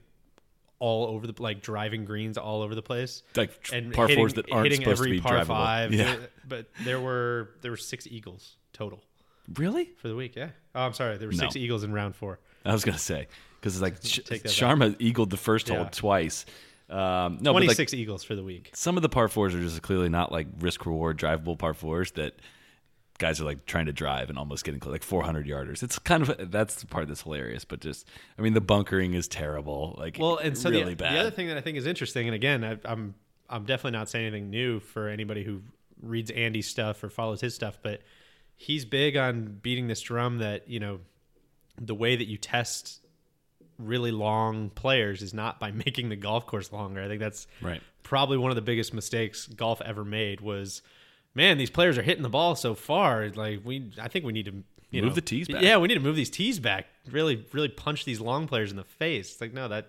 all over the like driving greens all over the place. Like tr- and par hitting, fours that aren't hitting supposed to every be par drivable. five. Yeah. But there were there were six eagles total really for the week. Yeah. Oh, I'm sorry. There were six No. eagles in round four. i was gonna say because it's like Sh- Take that back. sharma eagled the first hole Yeah. twice um no but Twenty like six eagles for the week. some of the par fours are just clearly not like risk reward drivable par fours that guys are like trying to drive and almost getting close, like 400 yarders. It's kind of that's the part that's hilarious, but just I mean the bunkering is terrible. Like Well, and so really the, bad. the other thing that I think is interesting, and again, I, I'm I'm definitely not saying anything new for anybody who reads Andy's stuff or follows his stuff, but he's big on beating this drum that you know the way that you test really long players is not by making the golf course longer. I think that's Right. probably one of the biggest mistakes golf ever made was, man, these players are hitting the ball so far. Like we, I think we need to you Move know, the tees back. Yeah, we need to move these tees back. Really, really punch these long players in the face. It's like no, that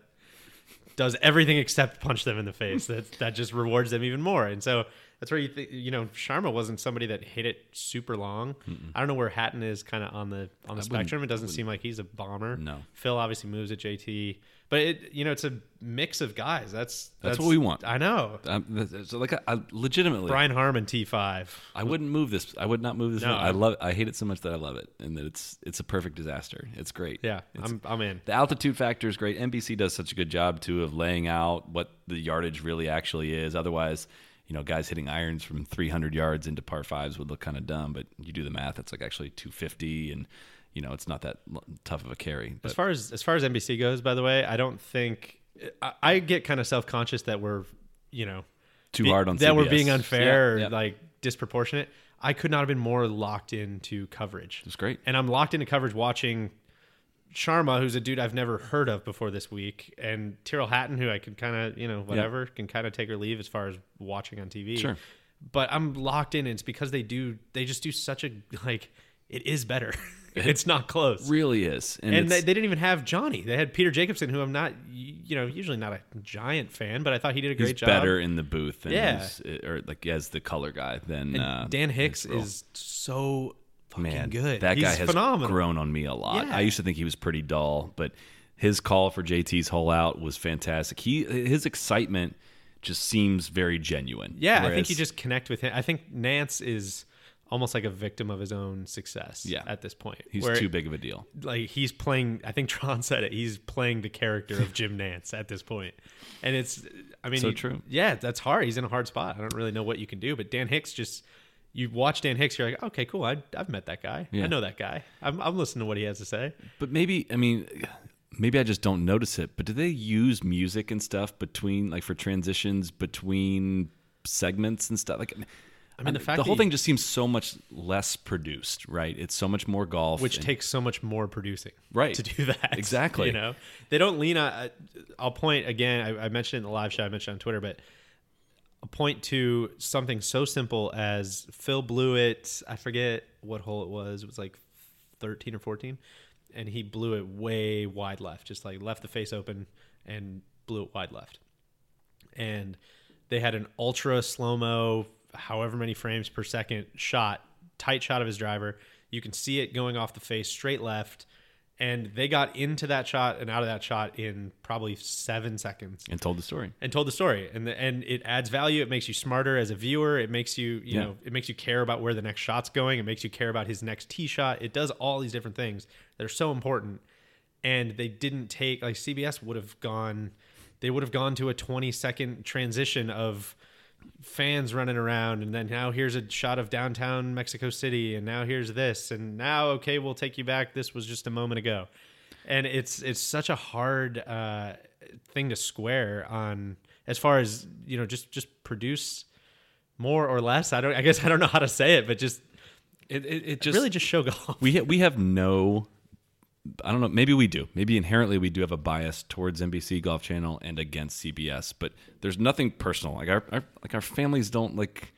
does everything except punch them in the face. that that just rewards them even more. And so that's where you think you know Sharma wasn't somebody that hit it super long. I don't know where Hatton is kind of on the on the spectrum. It doesn't seem like he's a bomber. No. Phil obviously moves at JT, but it you know it's a mix of guys. That's That's what we want. I know. Um, so like I, I legitimately, Brian Harman T five. I wouldn't move this. I would not move this. No. I love. I hate it so much that I love it, and that it's it's a perfect disaster. It's great. Yeah, It's- I'm I'm in. The altitude factor is great. NBC does such a good job too of laying out what the yardage really actually is. Otherwise, you know, guys hitting irons from 300 yards into par fives would look kind of dumb. But you do the math; it's like actually 250, and you know, it's not that tough of a carry. As far as as far as NBC goes, by the way, I don't think I, I get kind of self conscious that we're you know too be- hard on that we're being unfair Yeah, or like disproportionate. I could not have been more locked into coverage. It's great. and I'm locked into coverage watching Sharma, who's a dude I've never heard of before this week, and Tyrrell Hatton, who I can kind of you know whatever can kind of take or leave as far as watching on TV. Sure. but I'm locked in. And it's because they do they just do such a like it is better. it's not close. really is, and, and they, they didn't even have Johnny. They had Peter Jacobsen, who I'm not, you know, usually not a giant fan, but I thought he did a great he's job. better in the booth than Yeah. he's- or like as the color guy than uh, Dan Hicks is so fucking man good. That He's guy has phenomenal. grown on me a lot. Yeah. I used to think he was pretty dull, but his call for JT's hole out was fantastic. He his excitement just seems very genuine. Yeah, I think you just connect with him. I think Nantz is almost like a victim of his own success. Yeah. at this point, he's too big of a deal. Like he's playing. I think Tron said it. He's playing the character of Jim Nantz at this point, and it's. I mean, So you- true. Yeah, that's hard. He's in a hard spot. I don't really know what you can do, but Dan Hicks just. You watch Dan Hicks, you're like, okay, cool. I, I've met that guy. Yeah. I know that guy. I'm, I'm listening to what he has to say. But maybe I mean maybe I just don't notice it, but do they use music and stuff between like for transitions between segments and stuff? Like I mean, the fact the whole you- thing just seems so much less produced, right? It's so much more golf, which and- takes so much more producing Right. to do that Exactly. you know they don't lean on i'll point again I, I mentioned it in the live show i mentioned on twitter but point to something so simple as phil blew it i forget what hole it was it was like 13 or 14 and he blew it way wide left just like left the face open and blew it wide left and they had an ultra slow mo, however many frames per second shot, tight shot of his driver. You can see it going off the face straight left, and they got into that shot and out of that shot in probably seven seconds. And told the story. and told the story. And the, and it adds value. It makes you smarter as a viewer. It makes you you Yeah. know it makes you care about where the next shot's going. It makes you care about his next tee shot. It does all these different things that are so important. And they didn't take like CBS would have gone they would have gone to a 20 second transition of fans running around and then now here's a shot of downtown Mexico City and now here's this and now okay we'll take you back. This was just a moment ago. And it's it's such a hard uh, thing to square on as far as you know just just produce more or less. I don't I guess I don't know how to say it but just It, it, it just really just show golf we ha- we have no I don't know maybe we do. Maybe inherently we do have a bias towards NBC Golf Channel and against CBS but there's nothing personal. Like our, our like our families don't like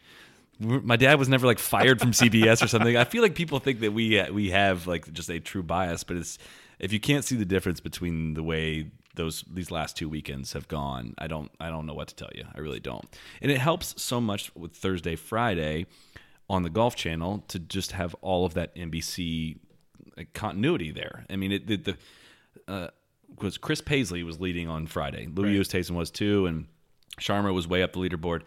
my dad was never like fired from CBS or something. I feel like people think that we uh, we have like just a true bias but it's if you can't see the difference between the way those these last two weekends have gone I don't I don't know what to tell you. I really don't. And it helps so much with Thursday Friday on the Golf Channel to just have all of that NBC continuity there. I mean, it the, the uh, was Chris Paisley was leading on Friday. Louis Oosthuizen was too, and Sharma was way up the leaderboard.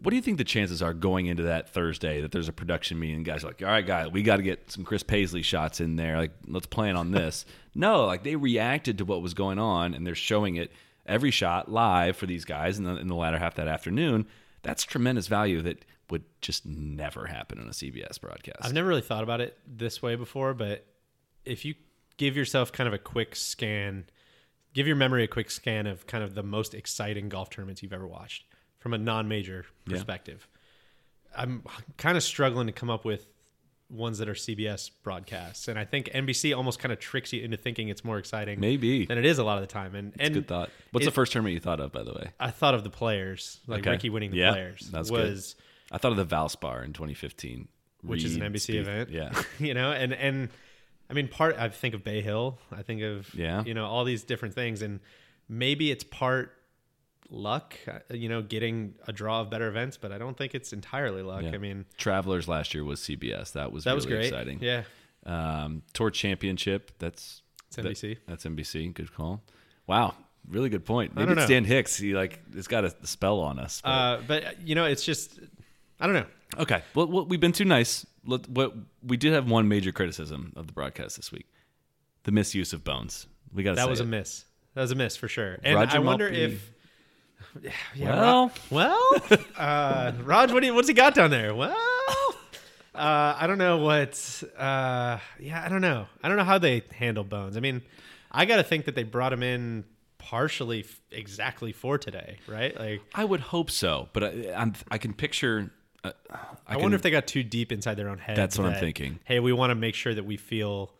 What do you think the chances are going into that Thursday that there's a production meeting? and Guys are like, all right, guys, we got to get some Chris Paisley shots in there. Like, let's plan on this. no, like they reacted to what was going on, and they're showing it every shot live for these guys in the, in the latter half that afternoon. That's tremendous value that would just never happen in a CBS broadcast. I've never really thought about it this way before, but if you give yourself kind of a quick scan, give your memory a quick scan of kind of the most exciting golf tournaments you've ever watched from a non-major perspective. I'm kind of struggling to come up with ones that are CBS broadcasts, and I think NBC almost kind of tricks you into thinking it's more exciting, Maybe. than it is a lot of the time. And and Good thought. What's it- the first tournament you thought of, by the way? I thought of the players, like Okay. Rickie winning the Yeah, players, that's good. was I thought of the Valspar in 2015, which is an NBC Spieth. event. Yeah, you know, and and I mean, part I think of Bay Hill, I think of Yeah. you know, all these different things, and maybe it's part luck, uh, you know, getting a draw of better events, but I don't think it's entirely luck. Yeah. I mean, Travelers last year was CBS. That was that really was great. exciting. Yeah, Um, Tour Championship. That's It's NBC. that- that's NBC. Good call. Wow, really good point. Maybe it's. Dan Hicks. He like it's got a spell on us. but- uh, but you know, it's just I don't know. okay, well, well, we've been too nice. Let, what we did have one major criticism of the broadcast this week: the misuse of bones. We got That was a miss. That was a miss for sure. And Roger I wonder if. Yeah, Well, Ro- well, uh, Raj, what do you, what's he got down there? Well, uh, I don't know what. Uh, yeah, I don't know. I don't know how they handle Bones. I mean, I got to think that they brought him in partially f- exactly for today, right? Like, I would hope so, but I, I'm I can picture. Uh, I, I, can, wonder if they got too deep inside their own head. That's what I'm thinking. Hey, we want to make sure that we feel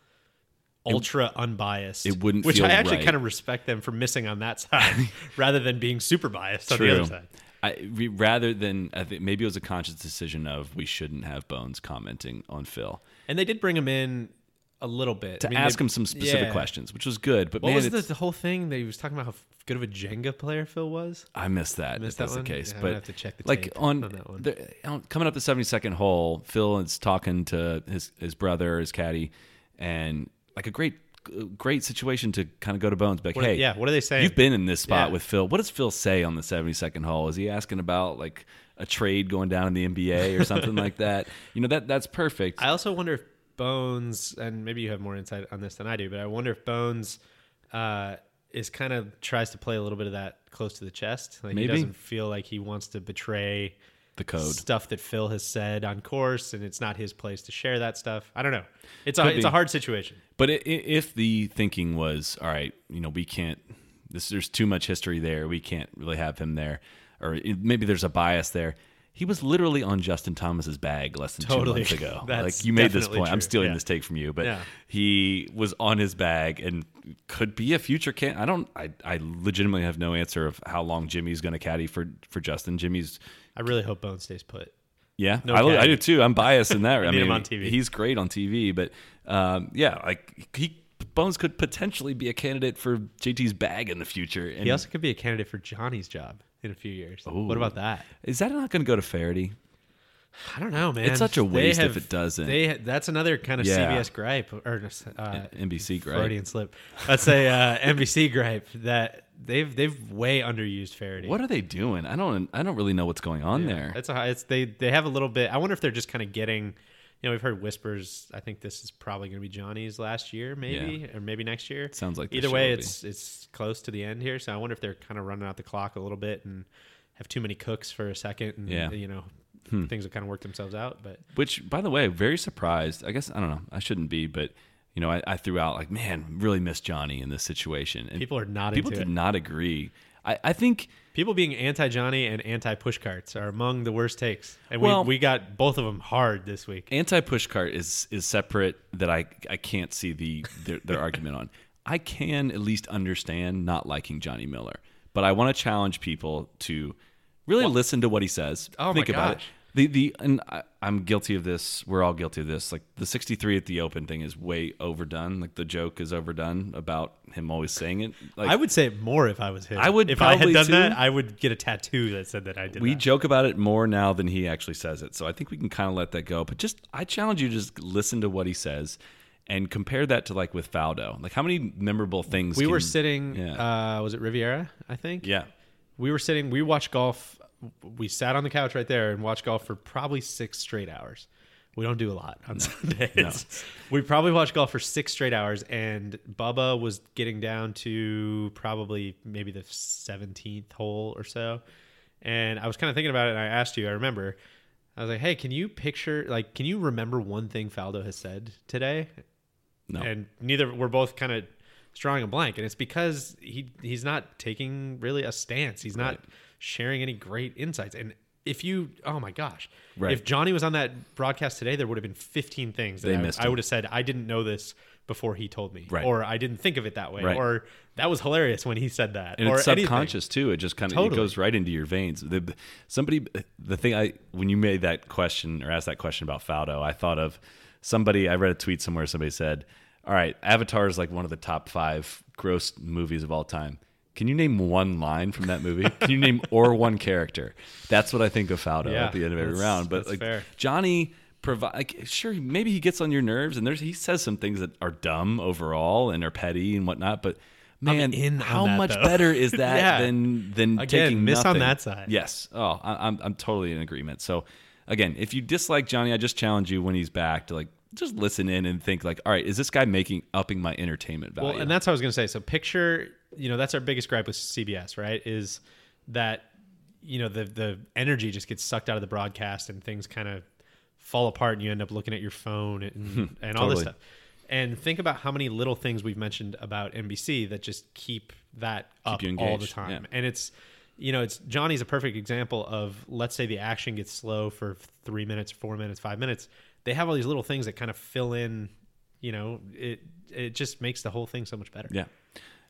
ultra unbiased. it wouldn't which I actually right. kind of respect them for missing on that side, rather than being super biased on the other side. I, re- rather than I think maybe it was a conscious decision of we shouldn't have Bones commenting on Phil And they did bring him in a little bit to I mean, ask they- him some specific yeah. questions, which was good. But What man, was the, the whole thing that he was talking about? How good of a Jenga player Phil was. I missed that. Missed if that's that the case, Yeah, but gonna have to check the like on, on that one. The, on coming up the seventy second hole, Phil is talking to his his brother, his caddy, and like a great great situation to kind of go to Bones. Like, What- hey, yeah, what are they saying? You've been in this spot Yeah. with Phil. What does Phil say on the seventy second hole? Is he asking about like a trade going down in the NBA or something like that? You know that that's perfect. I also wonder if Bones, and maybe you have more insight on this than I do, but I wonder if Bones uh, is kind of tries to play a little bit of that close to the chest. Like Maybe. he doesn't feel like he wants to betray the code. stuff that Phil has said on course, and it's not his place to share that stuff. I don't know. It's a Could it's a hard situation. But i- i- if the thinking was, all right, you know, we can't. This there's too much history there. We can't really have him there, or it- maybe there's a bias there. He was literally on Justin Thomas's bag less than Totally. two months ago. Like you made this point. I'm stealing Yeah. this take from you, but Yeah. he was on his bag and could be a future can. I don't. I I legitimately have no answer of how long Jimmy's going to caddy for for Justin. Jimmy's I really hope Bones stays put. yeah, No I, I do too. I'm biased in that. I mean, him on TV. he's great on TV, but um, yeah, like he Bones could potentially be a candidate for JT's bag in the future. And He also could be a candidate for Johnny's job in a few years. What about that? is that not going to go to Feherty? I don't know, man. It's such a waste if it doesn't. They that's another kind of Yeah. CBS gripe or uh, NBC gripe. Freudian slip. Let's say uh, NBC gripe that they've they've way underused Feherty. What are they doing? I don't. I don't really know what's going on there. It's a it's they they have a little bit. I wonder if they're just kind of getting. You know, we've heard whispers. I think this is probably going to be Johnny's last year, maybe, or maybe next year. Sounds like either way, will be. it's it's close to the end here. So I wonder if they're kind of running out the clock a little bit and have too many cooks for a second, and Yeah. Hmm. you know, things have kind of worked themselves out. But Which, by the way, very surprised. I guess I don't know. I shouldn't be, but you know, I, I threw out like, man, really miss Johnny in this situation. And People are not People did it. not agree. I, I think People being anti Johnny and anti push carts are among the worst takes, and Well- we we got both of them hard this week. anti push cart is is separate that I I can't see the their, their argument on. I can at least understand not liking Johnny Miller, but I want to challenge people to really listen to what he says. Oh my think about it. The the and I, I'm guilty of this. We're all guilty of this. Like the 63 at the Open thing is way overdone. Like the joke is overdone about him always saying it. Like I would say it more if I was him. I would if I had done too. that. I would get a tattoo that said that I did. we that. joke about it more now than he actually says it. So I think we can kind of let that go. But just I challenge you to just listen to what he says and compare that to like with Faldo. Like how many memorable things we can- were sitting. Yeah. Uh, was it Riviera? I think. yeah. We were sitting. We watched golf. We sat on the couch right there and watched golf for probably six straight hours. We don't do a lot on Sundays. We probably watched golf for six straight hours, and Bubba was getting down to probably maybe the seventeenth hole or so. And I was kind of thinking about it, and I asked you. I remember. I was like, "Hey, can you picture? Like, can you remember one thing Faldo has said today?" No. and neither we're both kind of drawing a blank and it's because he he's not taking really a stance he's not Right. Sharing any great insights and if you, oh my gosh, Right. if Johnny was on that broadcast today, there would have been 15 things that They I, missed I would have said I didn't know this before he told me, Right. or I didn't think of it that way, Right. or that was hilarious when he said that, and or it's anything. subconscious too. It just kind of it Totally. goes right into your veins. The, somebody, the thing I when you made that question or asked that question about Faldo, I thought of somebody. I read a tweet somewhere. Somebody said, "All right, Avatar is like one of the top five gross movies of all time." Can you name one line from that movie? Can you name or one character? That's what I think of Faldo Yeah, at the end of every round. But like fair. Johnny provide like sure maybe he gets on your nerves and there's he says some things that are dumb overall and are petty and whatnot but man in how that, much though. better is that Yeah. than than Again, taking miss on that side. yes oh I, I'm, I'm totally in agreement so again if you dislike johnny i just challenge you when he's back to like just listen in and think like all right is this guy making upping my entertainment value Well, and that's what I was going to say. So picture, you know, that's our biggest gripe with CBS, right? Is that you know the the energy just gets sucked out of the broadcast and things kind of fall apart, and you end up looking at your phone and hmm, and all this stuff. And think about how many little things we've mentioned about NBC that just keep that up all the time. yeah. And it's you know, it's Johnny's a perfect example of let's say the action gets slow for three minutes, four minutes, five minutes. They have all these little things that kind of fill in. You know, it it just makes the whole thing so much better. Yeah.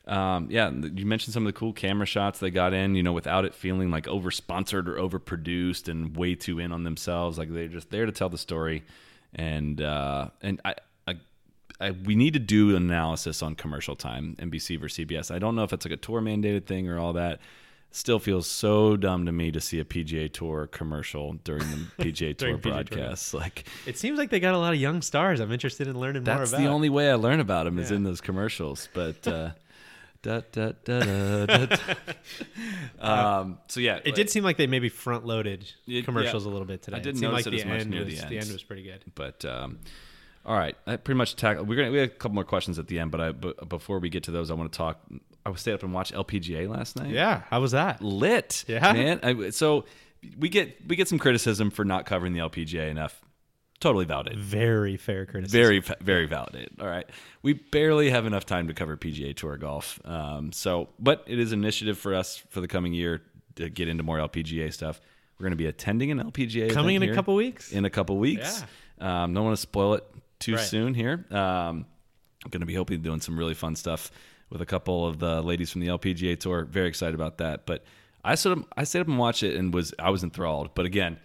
Um, yeah, you mentioned some of the cool camera shots they got in, you know, without it feeling like over sponsored or overproduced and way too in on themselves. Like they're just there to tell the story. And uh, and I, I, I we need to do an analysis on commercial time, NBC versus CBS. I don't know if it's like a tour mandated thing or all that. Still feels so dumb to me to see a PGA Tour commercial during the PGA Tour During PGA Tour, broadcasts. Like It seems like they got a lot of young stars. I'm interested in learning more about. that's the only way I learn about them is in those commercials. But uh, da, da, da, da. um, so yeah, It did seem like they maybe front loaded It- commercials yeah. a little bit today. I didn't it notice like it the as much end near was, the the, end. end was pretty good. But um, all right, I pretty much tackled. We're gonna we have a couple more questions at the end, but I but before we get to those, I want to talk. I stayed up and watched LPGA last night. Yeah, how was that? lit. Yeah? man. I, so we get we get some criticism for not covering the LPGA enough. Totally validated. Very fair criticism. Very, very validated. All right, we barely have enough time to cover PGA Tour golf. Um, so, but it is an initiative for us for the coming year to get into more LPGA stuff. We're going to be attending an LPGA Coming in a couple weeks? In a couple weeks. Um, don't want to spoil it too Right. soon here. Um, I'm going to be hoping doing some really fun stuff with a couple of the ladies from the LPGA Tour. Very excited about that. But I sort of I stayed up and watched it and was I was enthralled. But again,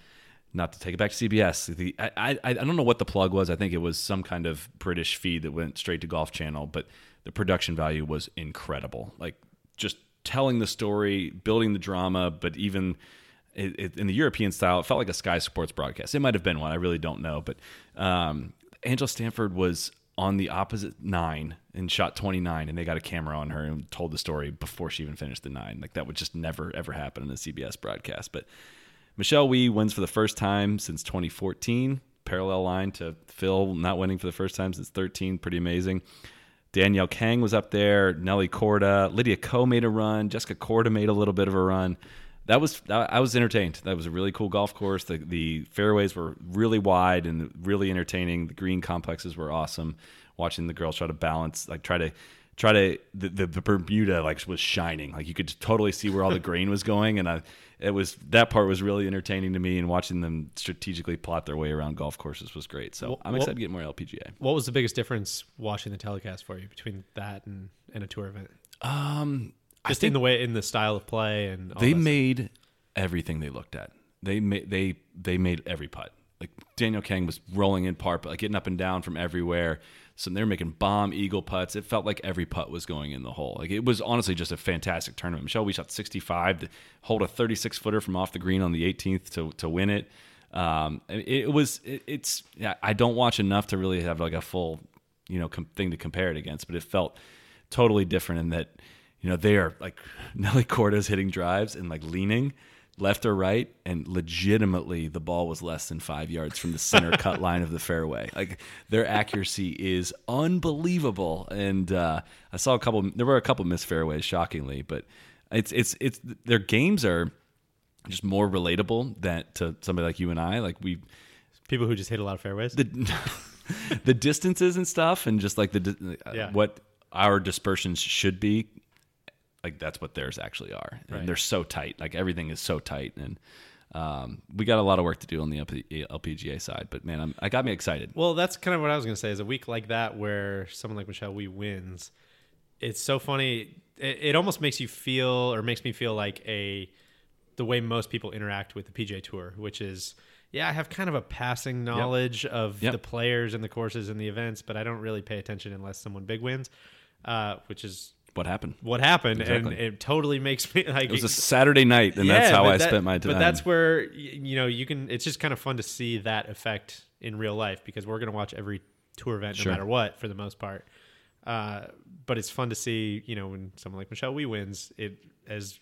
not to take it back to CBS. The I, I I don't know what the plug was. I think it was some kind of British feed that went straight to Golf Channel. But the production value was incredible. Like just telling the story, building the drama, but even it, it, in the European style, it felt like a Sky Sports broadcast. It might have been one. I really don't know. But um, Stanford was on the opposite nine and shot 29, and they got a camera on her and told the story before she even finished the nine. Like that would just never, ever happen in a CBS broadcast. But Michelle Wie wins for the first time since 2014. Parallel line to Phil not winning for the first time since 13. Pretty amazing. Danielle Kang was up there. Nelly Korda, Lydia Ko made a run. Jessica Korda made a little bit of a run. That was I was entertained. That was a really cool golf course. The the fairways were really wide and really entertaining. The green complexes were awesome. Watching the girls try to balance, like try to try to the, the, the Bermuda like was shining. Like you could totally see where all the grain was going, and I it was that part was really entertaining to me. And watching them strategically plot their way around golf courses was great. So I'm Well- excited to get more LPGA. What was the biggest difference watching the telecast for you between that and, and a tour event? Um, Just in the way, in the style of play, and they that stuff. made everything they looked at. They made they they made every putt. Like Danielle Kang was rolling in par, but like getting up and down from everywhere. So they're making bomb eagle putts. It felt like every putt was going in the hole. Like it was honestly just a fantastic tournament. Michelle, Wie shot 65 to hold a 36 footer from off the green on the 18th to to win it. Um, it, was it, it's yeah. I don't watch enough to really have like a full you know com- thing to compare it against, but it felt totally different in that you know they are like Nelly Korda's hitting drives and like leaning left or right, and legitimately the ball was less than five yards from the center cut line of the fairway. Like their accuracy is unbelievable, and uh, I saw a couple. There were a couple missed fairways, shockingly, but it's it's it's their games are just more relatable than to somebody like you and I. Like we people who just hit a lot of fairways. the the distances and stuff, and just like the uh, Yeah. what our dispersions should be, like that's what theirs actually are, Right. and they're so tight. Like everything is so tight, and um, we got a lot of work to do on the LPGA side. But man, I'm, I got me excited. Well, that's kind of what I was going to say. Is a week like that where someone like Michelle Wie wins, it's so funny. It, it almost makes you feel, or makes me feel like a the way most people interact with the PJ Tour, which is yeah, I have kind of a passing knowledge of Yep. the players and the courses and the events, but I don't really pay attention unless someone big wins, uh, which is What happened? what happened, Exactly. and it totally makes me like It was a Saturday night, and that's how I that- spent my time. But that's where you know you can. It's just kind of fun to see that effect in real life because we're going to watch every tour event Sure. no matter what for the most part. Uh, but it's fun to see you know when someone like Michelle Wie wins it as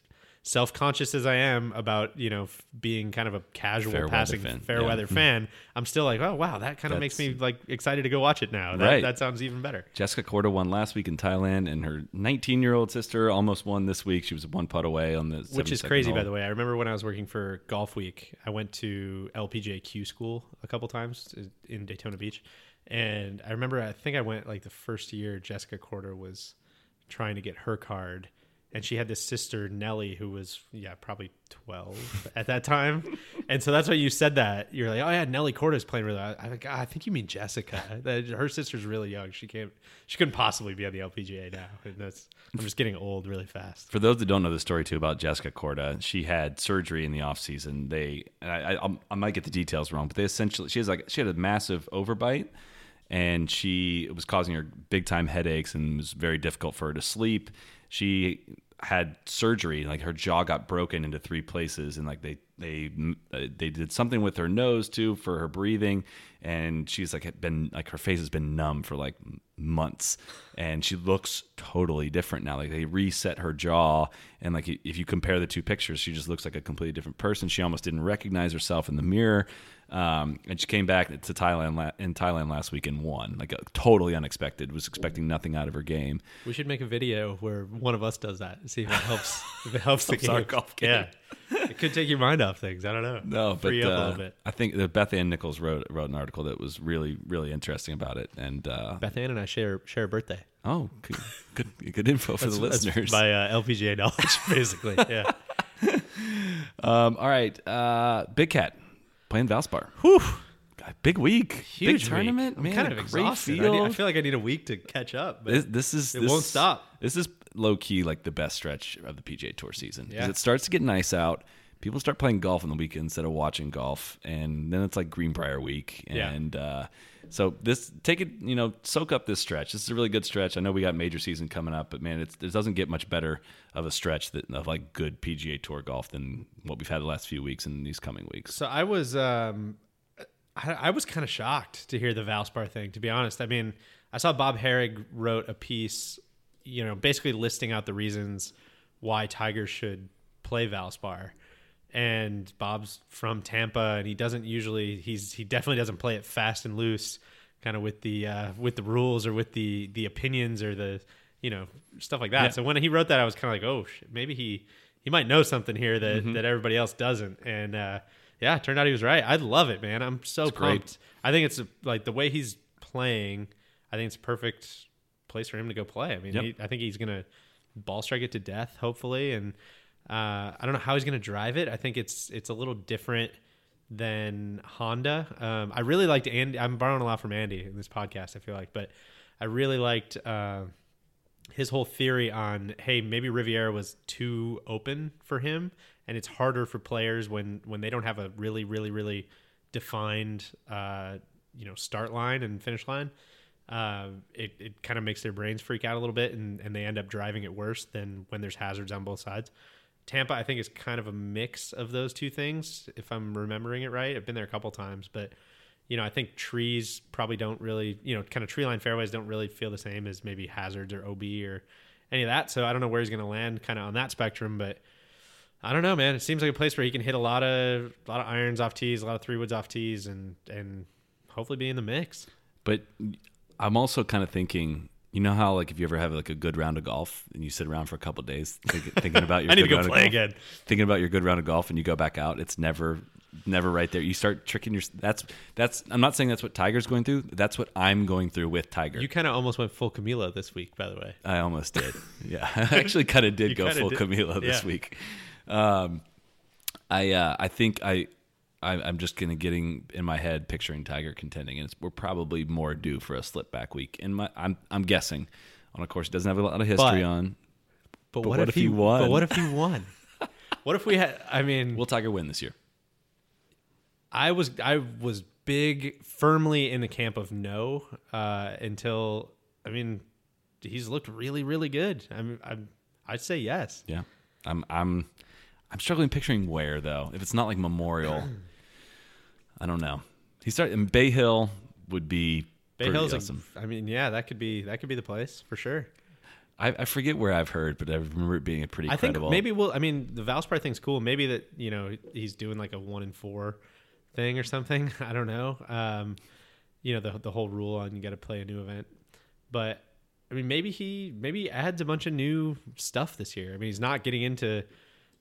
self conscious as I am about you know f- being kind of a casual Fair passing fan, fair yeah. weather hmm. fan. I'm still like oh wow that kind of makes me like excited to go watch it now. That, Right. that sounds even better. Jessica Korda won last week in Thailand, and her 19 year old sister almost won this week. She was one putt away on the Which is crazy, by the way. I remember when I was working for Golf Week, I went to LPGAQ school a couple times uh, in Daytona Beach, and I remember I think I went like the first year Jessica Korda was trying to get her card, and she had this sister Nelly who was yeah probably twelve at that time, and so that's why you said that you're like oh yeah Nelly Korda's playing really. well. I like "Ah, I think you mean Jessica. Her sister's really young. She can't she couldn't possibly be on the LPGA now. And that's I'm just getting old really fast. For those that don't know the story too about Jessica Korda she had surgery in the off season. They, I, I, I might get the details wrong, but they essentially she has like she had a massive overbite, and she was causing her big time headaches and it was very difficult for her to sleep. She had surgery, like her jaw got broken into three places, and like they they they did something with her nose too for her breathing, and she's like had been like her face has been numb for like months, and she looks totally different now. Like they reset her jaw, and like if you compare the two pictures, she just looks like a completely different person. She almost didn't recognize herself in the mirror. Um, and she came back to Thailand la- in Thailand last week and won, like totally unexpected. Was expecting nothing out of her game. We should make a video where one of us does that and see if it helps. if it helps the game. golf game. Yeah, it could take your mind off things. I don't know. No, but free up a uh, little bit. I think that Beth Ann Nichols wrote wrote an article that was really really interesting about it. And uh, Beth Ann and I share share a birthday. oh, good, good good info for the listeners. My uh, LPGA knowledge, basically. Yeah. Um, all right, uh, Big Cat playing Valspar. Whew, big week, Huge big tournament. week. Man, I'm kind of exhausted. I, need- I feel like I need a week to catch up. But this, this is It this- won't stop. This is low key like the best stretch of the PGA Tour season because Yeah. it starts to get nice out. People start playing golf on the weekend instead of watching golf, and then it's like Greenbrier week, Yeah. and uh, so this take it, you know, soak up this stretch. This is a really good stretch. I know we got major season coming up, but man, it's, it doesn't get much better of a stretch that of like good PGA Tour golf than what we've had the last few weeks and these coming weeks. So I was um, I, I was kind of shocked to hear the Valspar thing. To be honest, I mean, I saw Bob Harig wrote a piece, you know, basically listing out the reasons why Tiger should play Valspar. And Bob's from Tampa, and he doesn't usually he's he definitely doesn't play it fast and loose, kind of with the uh, with the rules or with the the opinions or the you know stuff like that. Yeah. So when he wrote that, I was kind of like, oh, shit, maybe he he might know something here that Mm-hmm. that everybody else doesn't. And uh, yeah, it turned out he was right. I love it, man. I'm so great. pumped. I think it's like the way he's playing. I think it's a perfect place for him to go play. I mean, Yep. he, I think he's gonna ball strike it to death, hopefully. And uh, I don't know how he's gonna drive it. I think it's it's a little different than Honda. Um, I really liked Andy. I'm borrowing a lot from Andy in this podcast. I feel like, but I really liked. Uh, his whole theory on hey maybe Riviera was too open for him and it's harder for players when when they don't have a really really really defined uh, you know start line and finish line uh, it, it kind of makes their brains freak out a little bit and, and they end up driving it worse than when there's hazards on both sides Tampa I think is kind of a mix of those two things if I'm remembering it right I've been there a couple times but you know, I think trees probably don't really, you know, kind of tree line fairways don't really feel the same as maybe hazards or OB or any of that. So I don't know where he's going to land kind of on that spectrum, but I don't know, man. It seems like a place where he can hit a lot of a lot of irons off tees, a lot of three woods off tees, and and hopefully be in the mix. But I'm also kind of thinking, you know how like if you ever have like a good round of golf and you sit around for a couple days think, thinking about your I need to good go play golf, again. thinking about your good round of golf and you go back out, it's never never right there. You start tricking your that's that's I'm not saying that's what Tiger's going through. That's what I'm going through with Tiger. You kind of almost went full Camilo this week, by the way. I almost did. Yeah, I actually kind of did You go full did. Camilo this Yeah. week. Um, I uh, I think I, I I'm just gonna getting in my head picturing Tiger contending, and it's, we're probably more due for a slip back week. And my I'm I'm guessing, on a course he doesn't have a lot of history But- on. But, what if he won? But what if he won? what if we had? I mean, Will Tiger win this year? I was I was big firmly in the camp of no uh, until I mean he's looked really really good. I'm I'm I'd say yes. Yeah, I'm I'm I'm struggling picturing where though. If it's not like Memorial, I don't know. He started in Bay Hill would be Bay Hill's awesome. a, I mean yeah that could be that could be the place for sure. I, I forget where I've heard, but I remember it being a pretty I think credible. maybe we'll. I mean, the Valspar thing's cool. Maybe that you know he's doing like a one in four thing or something. I don't know. Um, you know the the whole rule on you got to play a new event, but I mean maybe he maybe adds a bunch of new stuff this year. I mean he's not getting into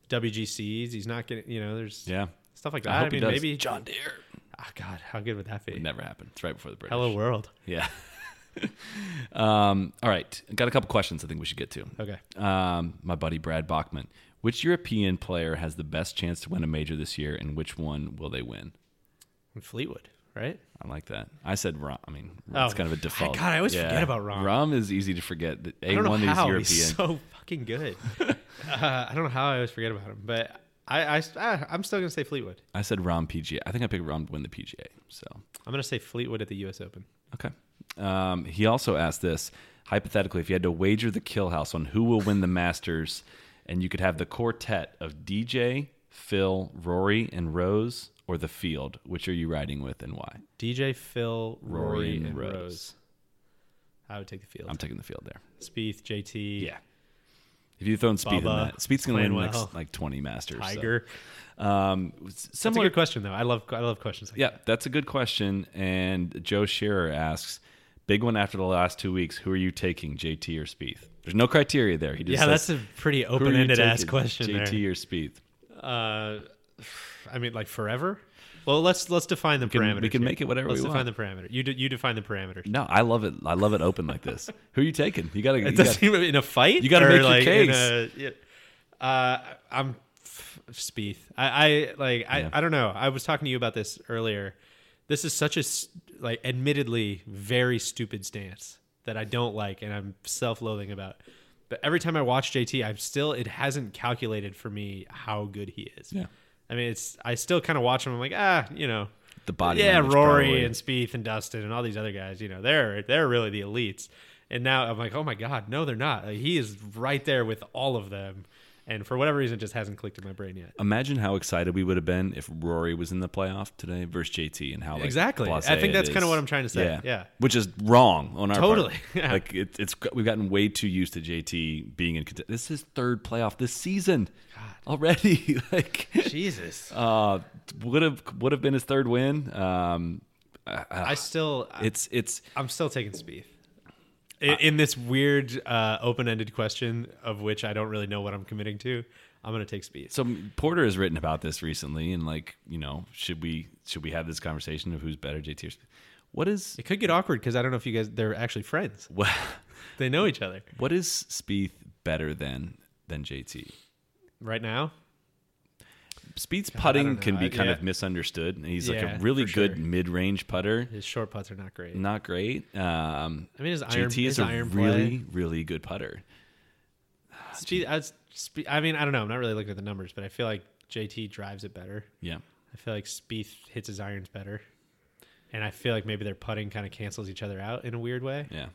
WGCs. He's not getting you know there's yeah. stuff like that. I I, hope he mean does. maybe John Deere. Oh God, how good would that be? It never happened. It's right before the British. Hello world. Yeah. um, all right. Got a couple questions I think we should get to. Okay. Um, my buddy Brad Bachman. Which European player has the best chance to win a major this year, and which one will they win? Fleetwood, right? I like that. I said Rahm. I mean, Oh, it's kind of a default. God, I always forget about Rahm. Rum is easy to forget. The I don't know A1 is how European. he's so fucking good. uh, I don't know how I always forget about him, but I, I I'm still gonna say Fleetwood. I said Rahm PGA. I think I picked Rahm to win the PGA. So I'm gonna say Fleetwood at the U.S. Open. okay. Um, he also asked this hypothetically: if you had to wager the kill house on who will win the Masters, and you could have the quartet of DJ, Phil, Rory, and Rose, or the field, which are you riding with and why? DJ, Phil, Rory, Rory, and Rose. Rose. I would take the field. I'm taking the field there. Spieth, JT, Yeah. If you throw in Spieth in that, Spieth's going to win like, well. like 20 Masters. so. Tiger. Um, That's a similar good question, though. I love I love questions like Yeah, that's a good question. And Joe Shearer asks, big one after the last two weeks. Who are you taking, JT or Spieth? There's no criteria there. He just Yeah, says, that's a pretty "Who are you open-ended ass question JT there. or Spieth? Uh, I mean, like forever. Well, let's let's define the can- parameters. we can here. make it whatever Let's we define want. the parameter. You de- you define the parameters. No, I love it. I love it open like this. Who are you taking? You got to. It doesn't even in a fight. You gotta Or, make your like, in case. a- yeah. uh, I'm f- Spieth. I, I like. I, Yeah. I don't know. I was talking to you about this earlier. This is such a like, admittedly, very stupid stance that I don't like, and I'm self-loathing about. But every time I watch JT, I'm still. It hasn't calculated for me how good he is. Yeah. I mean, it's. I still kind of watch them. I'm like, ah, you know, The body. yeah, Rory probably. and Spieth and Dustin and all these other guys, you know, they're they're really the elites. And now I'm like, oh my god, no, they're not. Like, he is right there with all of them, and for whatever reason, it just hasn't clicked in my brain yet. Imagine how excited we would have been if Rory was in the playoff today versus JT, and how like, Exactly. I think that's kinda what I'm trying to say. Yeah. yeah. which is wrong on our Totally. Yeah. Like it, it's we've gotten way too used to JT being in. This is his third playoff this season God. already. like Jesus, uh, would have would have been his third win. Um, I still, it's it's I'm still taking Spieth. In, in this weird uh, open-ended question of which I don't really know what I'm committing to, I'm going to take Spieth. so Porter has written about this recently, and like you know, should we should we have this conversation of who's better, JT or? Spieth? What is It could get awkward because I don't know if you guys they're actually friends. what They know each other what is Spieth better than than JT? right now. Spieth's I putting can be kind yeah. of misunderstood. and He's like a really good sure. mid-range putter. His short putts are not great. Not great. Um, I mean, his iron, JT is his a iron really, play. really good putter. Spieth, I, Spe- I mean, I don't know. I'm not really looking at the numbers, but I feel like JT drives it better. Yeah. I feel like Spieth hits his irons better, and I feel like maybe their putting kind of cancels each other out in a weird way. Yeah.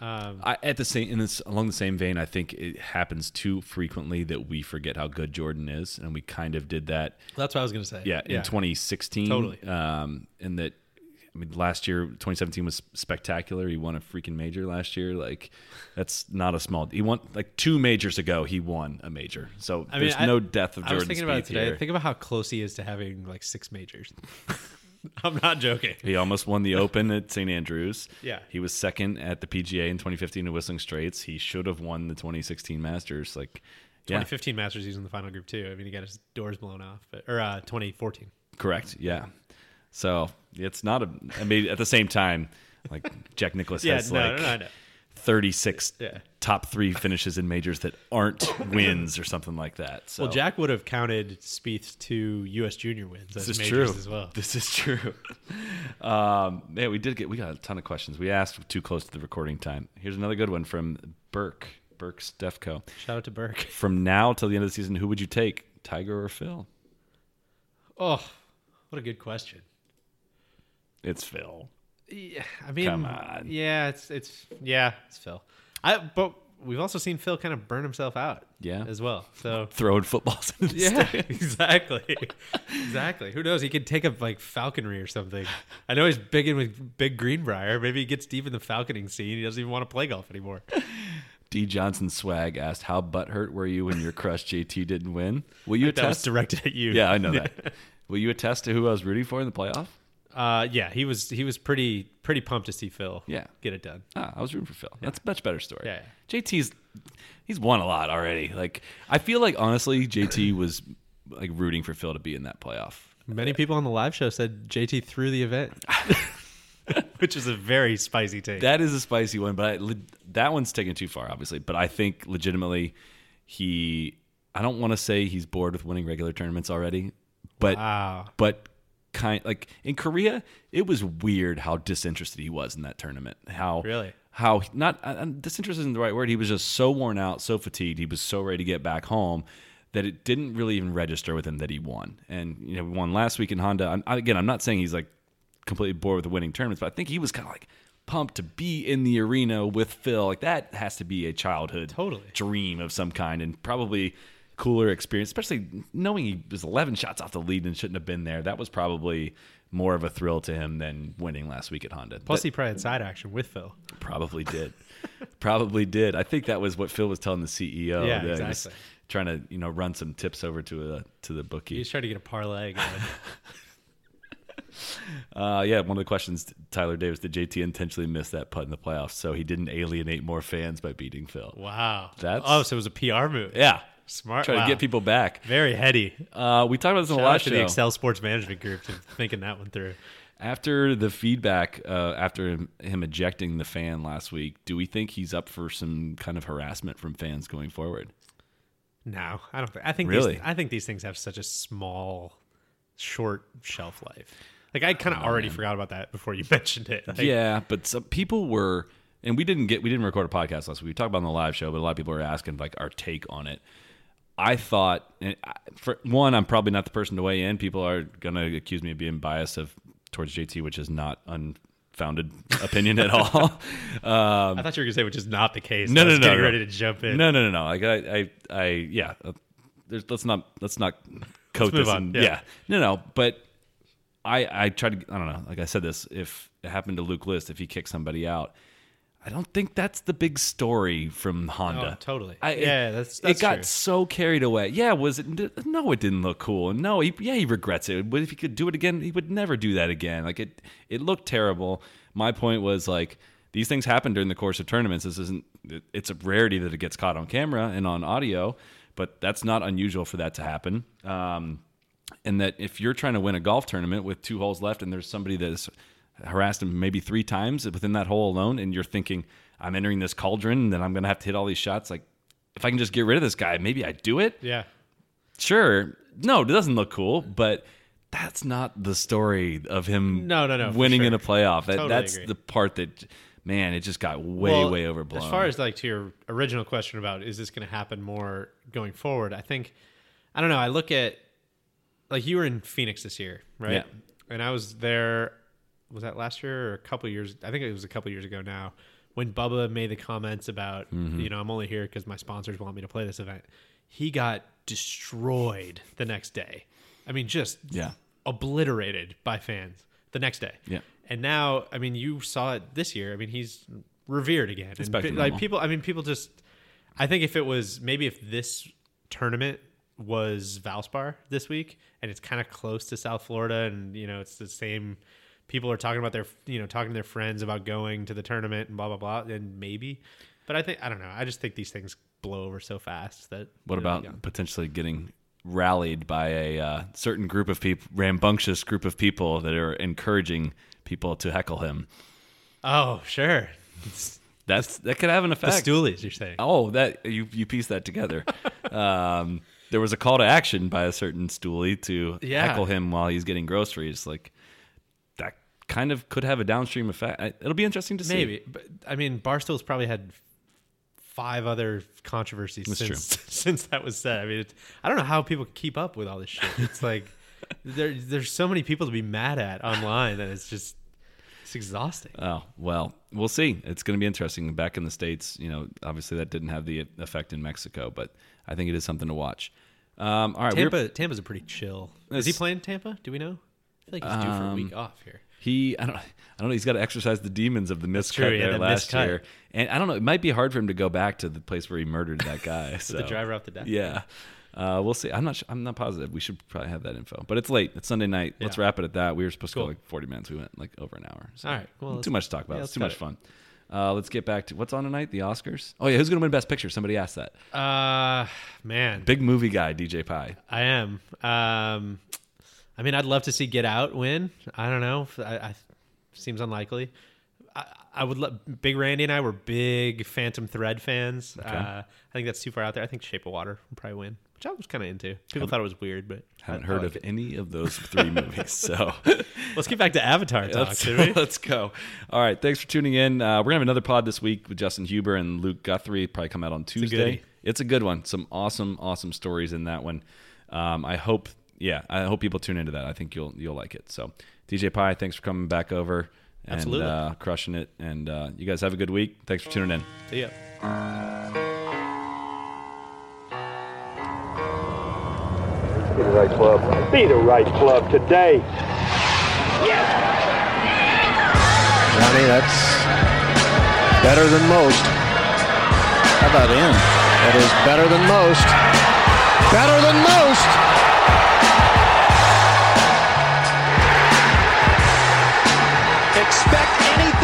Um, I, at the same in this along the same vein, I think it happens too frequently that we forget how good Jordan is, and we kind of did that. that's what I was gonna say. Yeah, in 2016. Totally. Um, and that, I mean, last year 2017 was spectacular. He won a freaking major last year. Like, that's not a small. He won like two majors ago. He won a major. So I mean, there's I- no death of Jordan. I was thinking about it today. here. Think about how close he is to having like six majors. I'm not joking. He almost won the Open at St Andrews. Yeah. He was second at the PGA in 2015 at Whistling Straits. He should have won the 2016 Masters. Like, yeah, 2015 Masters, he's in the final group too. I mean, he got his doors blown off, but, or uh, 2014. correct. Yeah. So it's not a. I mean, at the same time, like Jack Nicklaus Yeah, has no, like no, no, no. 36 Yeah. top three finishes in majors that aren't wins or something like that. So Well, Jack would have counted Spieth two U.S. Junior wins as this is majors true as well. This is true. um, yeah, we did get we got a ton of questions. We asked too close to the recording time. Here's another good one from Burke. Burke Stefko. Shout out to Burke. From now till the end of the season, who would you take, Tiger or Phil? Oh, what a good question. It's Phil. Yeah, I mean, Come on. Yeah, it's it's yeah, it's Phil. I but we've also seen Phil kind of burn himself out. Yeah. as well. So Throwing footballs yeah, exactly, exactly. Who knows? He could take up like falconry or something. I know he's big in with Big Greenbrier. Maybe he gets deep in the falconing scene. He doesn't even want to play golf anymore. D. Johnson Swag asked, "How butthurt were you when your crush JT didn't win? Will you That was attest? directed at you. yeah, I know that. Will you attest to who I was rooting for in the playoff? Uh, yeah, he was he was pretty pretty pumped to see Phil. Yeah. get it done. Ah, I was rooting for Phil. That's a much better story. Yeah. JT's he's won a lot already. Like I feel like honestly, JT was like rooting for Phil to be in that playoff. Many people on the live show said JT threw the event, which is a very spicy take. That is a spicy one, but I, le- that one's taken too far, obviously. But I think legitimately, he. I don't want to say he's bored with winning regular tournaments already, but Wow. but kind like in Korea, it was weird how disinterested he was in that tournament. How Really? How not uh, uh, disinterested isn't the right word. He was just so worn out, so fatigued. He was so ready to get back home that it didn't really even register with him that he won. And you know, we won last week in Honda. I'm, again, I'm not saying he's like completely bored with winning tournaments, but I think he was kind of like pumped to be in the arena with Phil. Like that has to be a childhood Totally. dream of some kind, and probably cooler experience, especially knowing he was 11 shots off the lead and shouldn't have been there. That was probably more of a thrill to him than winning last week at Honda. Plus, That he probably had side action with Phil. probably did. probably did. I think that was what Phil was telling the CEO. Yeah, that he was exactly. Trying to you know run some tips over to a to the bookie. He's trying to get a parlay. Uh, yeah, one of the questions, Tyler Davis, did JT intentionally miss that putt in the playoffs so he didn't alienate more fans by beating Phil? wow. That's- oh, so it was a PR move. Yeah, Smart. trying Wow. to get people back. Very heady. Uh, we talked about this in the Shout last to show. the Excel Sports Management Group to thinking that one through. After the feedback, uh, after him, him ejecting the fan last week, do we think he's up for some kind of harassment from fans going forward? No, I don't. Think, I think Really? These, I think these things have such a small, short shelf life. Like I kind of already forgot about that before you mentioned it. Like, yeah, but some people were, and we didn't get, we didn't record a podcast last week. We talked about it on the live show, but a lot of people were asking like our take on it. I thought, for one, I'm probably not the person to weigh in. People are gonna accuse me of being biased of towards JT, which is not unfounded opinion at all. Um, I thought you were gonna say which is not the case. No, no, no, getting no. ready to jump in. No, no, no, no. Like I, I, I yeah. uh, There's, let's not, let's not coat move this. on, and- yeah. yeah. No, no. But I, I tried to. I don't know. Like I said, this if it happened to Luke List, if he kicked somebody out, I don't think that's the big story from Honda. Oh, totally. I, Yeah, it, that's- that's it got true. so carried away. Yeah, was it? No, it didn't look cool. And no, he, yeah, he regrets it. But if he could do it again, he would never do that again. Like it, it looked terrible. My point was like these things happen during the course of tournaments. This isn't. it- It's a rarity that it gets caught on camera and on audio, but that's not unusual for that to happen. Um, and that if you're trying to win a golf tournament with two holes left and there's somebody that's harassed him maybe three times within that hole alone and you're thinking i'm entering this cauldron and then i'm going to have to hit all these shots like if i can just get rid of this guy maybe i do it Yeah. sure no it doesn't look cool but that's not the story of him No, no, no, winning in a playoff that, Totally that's agree. the part that man it just got way Well, way overblown As far as like to your original question about is this going to happen more going forward, I think I don't know. I look at like you were in Phoenix this year, right? Yeah. And I was there. Was that last year or a couple years? I think it was a couple years ago now. When Bubba made the comments about, Mm-hmm. you know, I'm only here because my sponsors want me to play this event. He got destroyed the next day. I mean, just Yeah. obliterated by fans the next day. Yeah. And now, I mean, you saw it this year. I mean, he's revered again. And pe- normal. like people, I mean, people just. I think if it was maybe if this tournament was Valspar this week, and it's kind of close to South Florida, and you know, it's the same. People are talking about their, you know, talking to their friends about going to the tournament and blah blah blah, and maybe. But I think I don't know. I just think these things blow over so fast that. What about potentially getting rallied by a uh, certain group of people, rambunctious group of people that are encouraging people to heckle him? Oh, sure. That's that could have an The effect. stoolies, you're saying? Oh, that you you piece that together. um, there was a call to action by a certain stoolie to Yeah. heckle him while he's getting groceries. Like kind of could have a downstream effect. It'll be interesting to see. Maybe, but I mean, Barstool's probably had five other controversies That's since since that was said. I mean, I don't know how people keep up with all this shit. It's like there there's so many people to be mad at online that it's just it's exhausting. Oh well, we'll see. It's going to be interesting. Back in the states, you know, obviously that didn't have the effect in Mexico, but I think it is something to watch. Um, all right, Tampa Tampa's a pretty chill. Is he playing Tampa? Do we know? I feel like he's due for a Um, week off here. He, I don't, I don't know. He's got to exercise the demons of the miscut true, there the last miscut. year, and I don't know. It might be hard for him to go back to the place where he murdered that guy. so. The driver off the deck. Yeah, uh, we'll see. I'm not. I'm not positive. We should probably have that info, but it's late. It's Sunday night. Let's wrap it at that. We were supposed to go like 40 minutes. We went like over an hour. So All right, well, too much to talk about. yeah, it's too much it. fun. Uh, let's get back to what's on tonight. The Oscars. Oh yeah, who's going to win Best Picture? Somebody asked that. Uh, man, Big movie guy, DJ Pie. I am. Um, I mean, I'd love to see Get Out win. I don't know. I, I seems unlikely. I, I would. Lo- big Randy and I were big Phantom Thread fans. Uh, I think that's too far out there. I think Shape of Water would probably win, which I was kind of into. People thought it was weird, but Haven't heard like of it. any of those three movies. So Let's get back to Avatar talk, let's, let's go. All right, thanks for tuning in. Uh, we're gonna have another pod this week with Justin Huber and Luke Guthrie. Probably come out on Tuesday. goodie. It's a good one. Some awesome, awesome stories in that one. Um, I hope, yeah, I hope people tune into that. I think you'll you'll like it. So, DJ Pie, thanks for coming back over and Absolutely. uh, crushing it. And uh, you guys have a good week. Thanks for tuning in. See ya. Be the right club. Be the right club today. Johnny, that's better than most. How about in? That is better than most. Better than most. Expect anything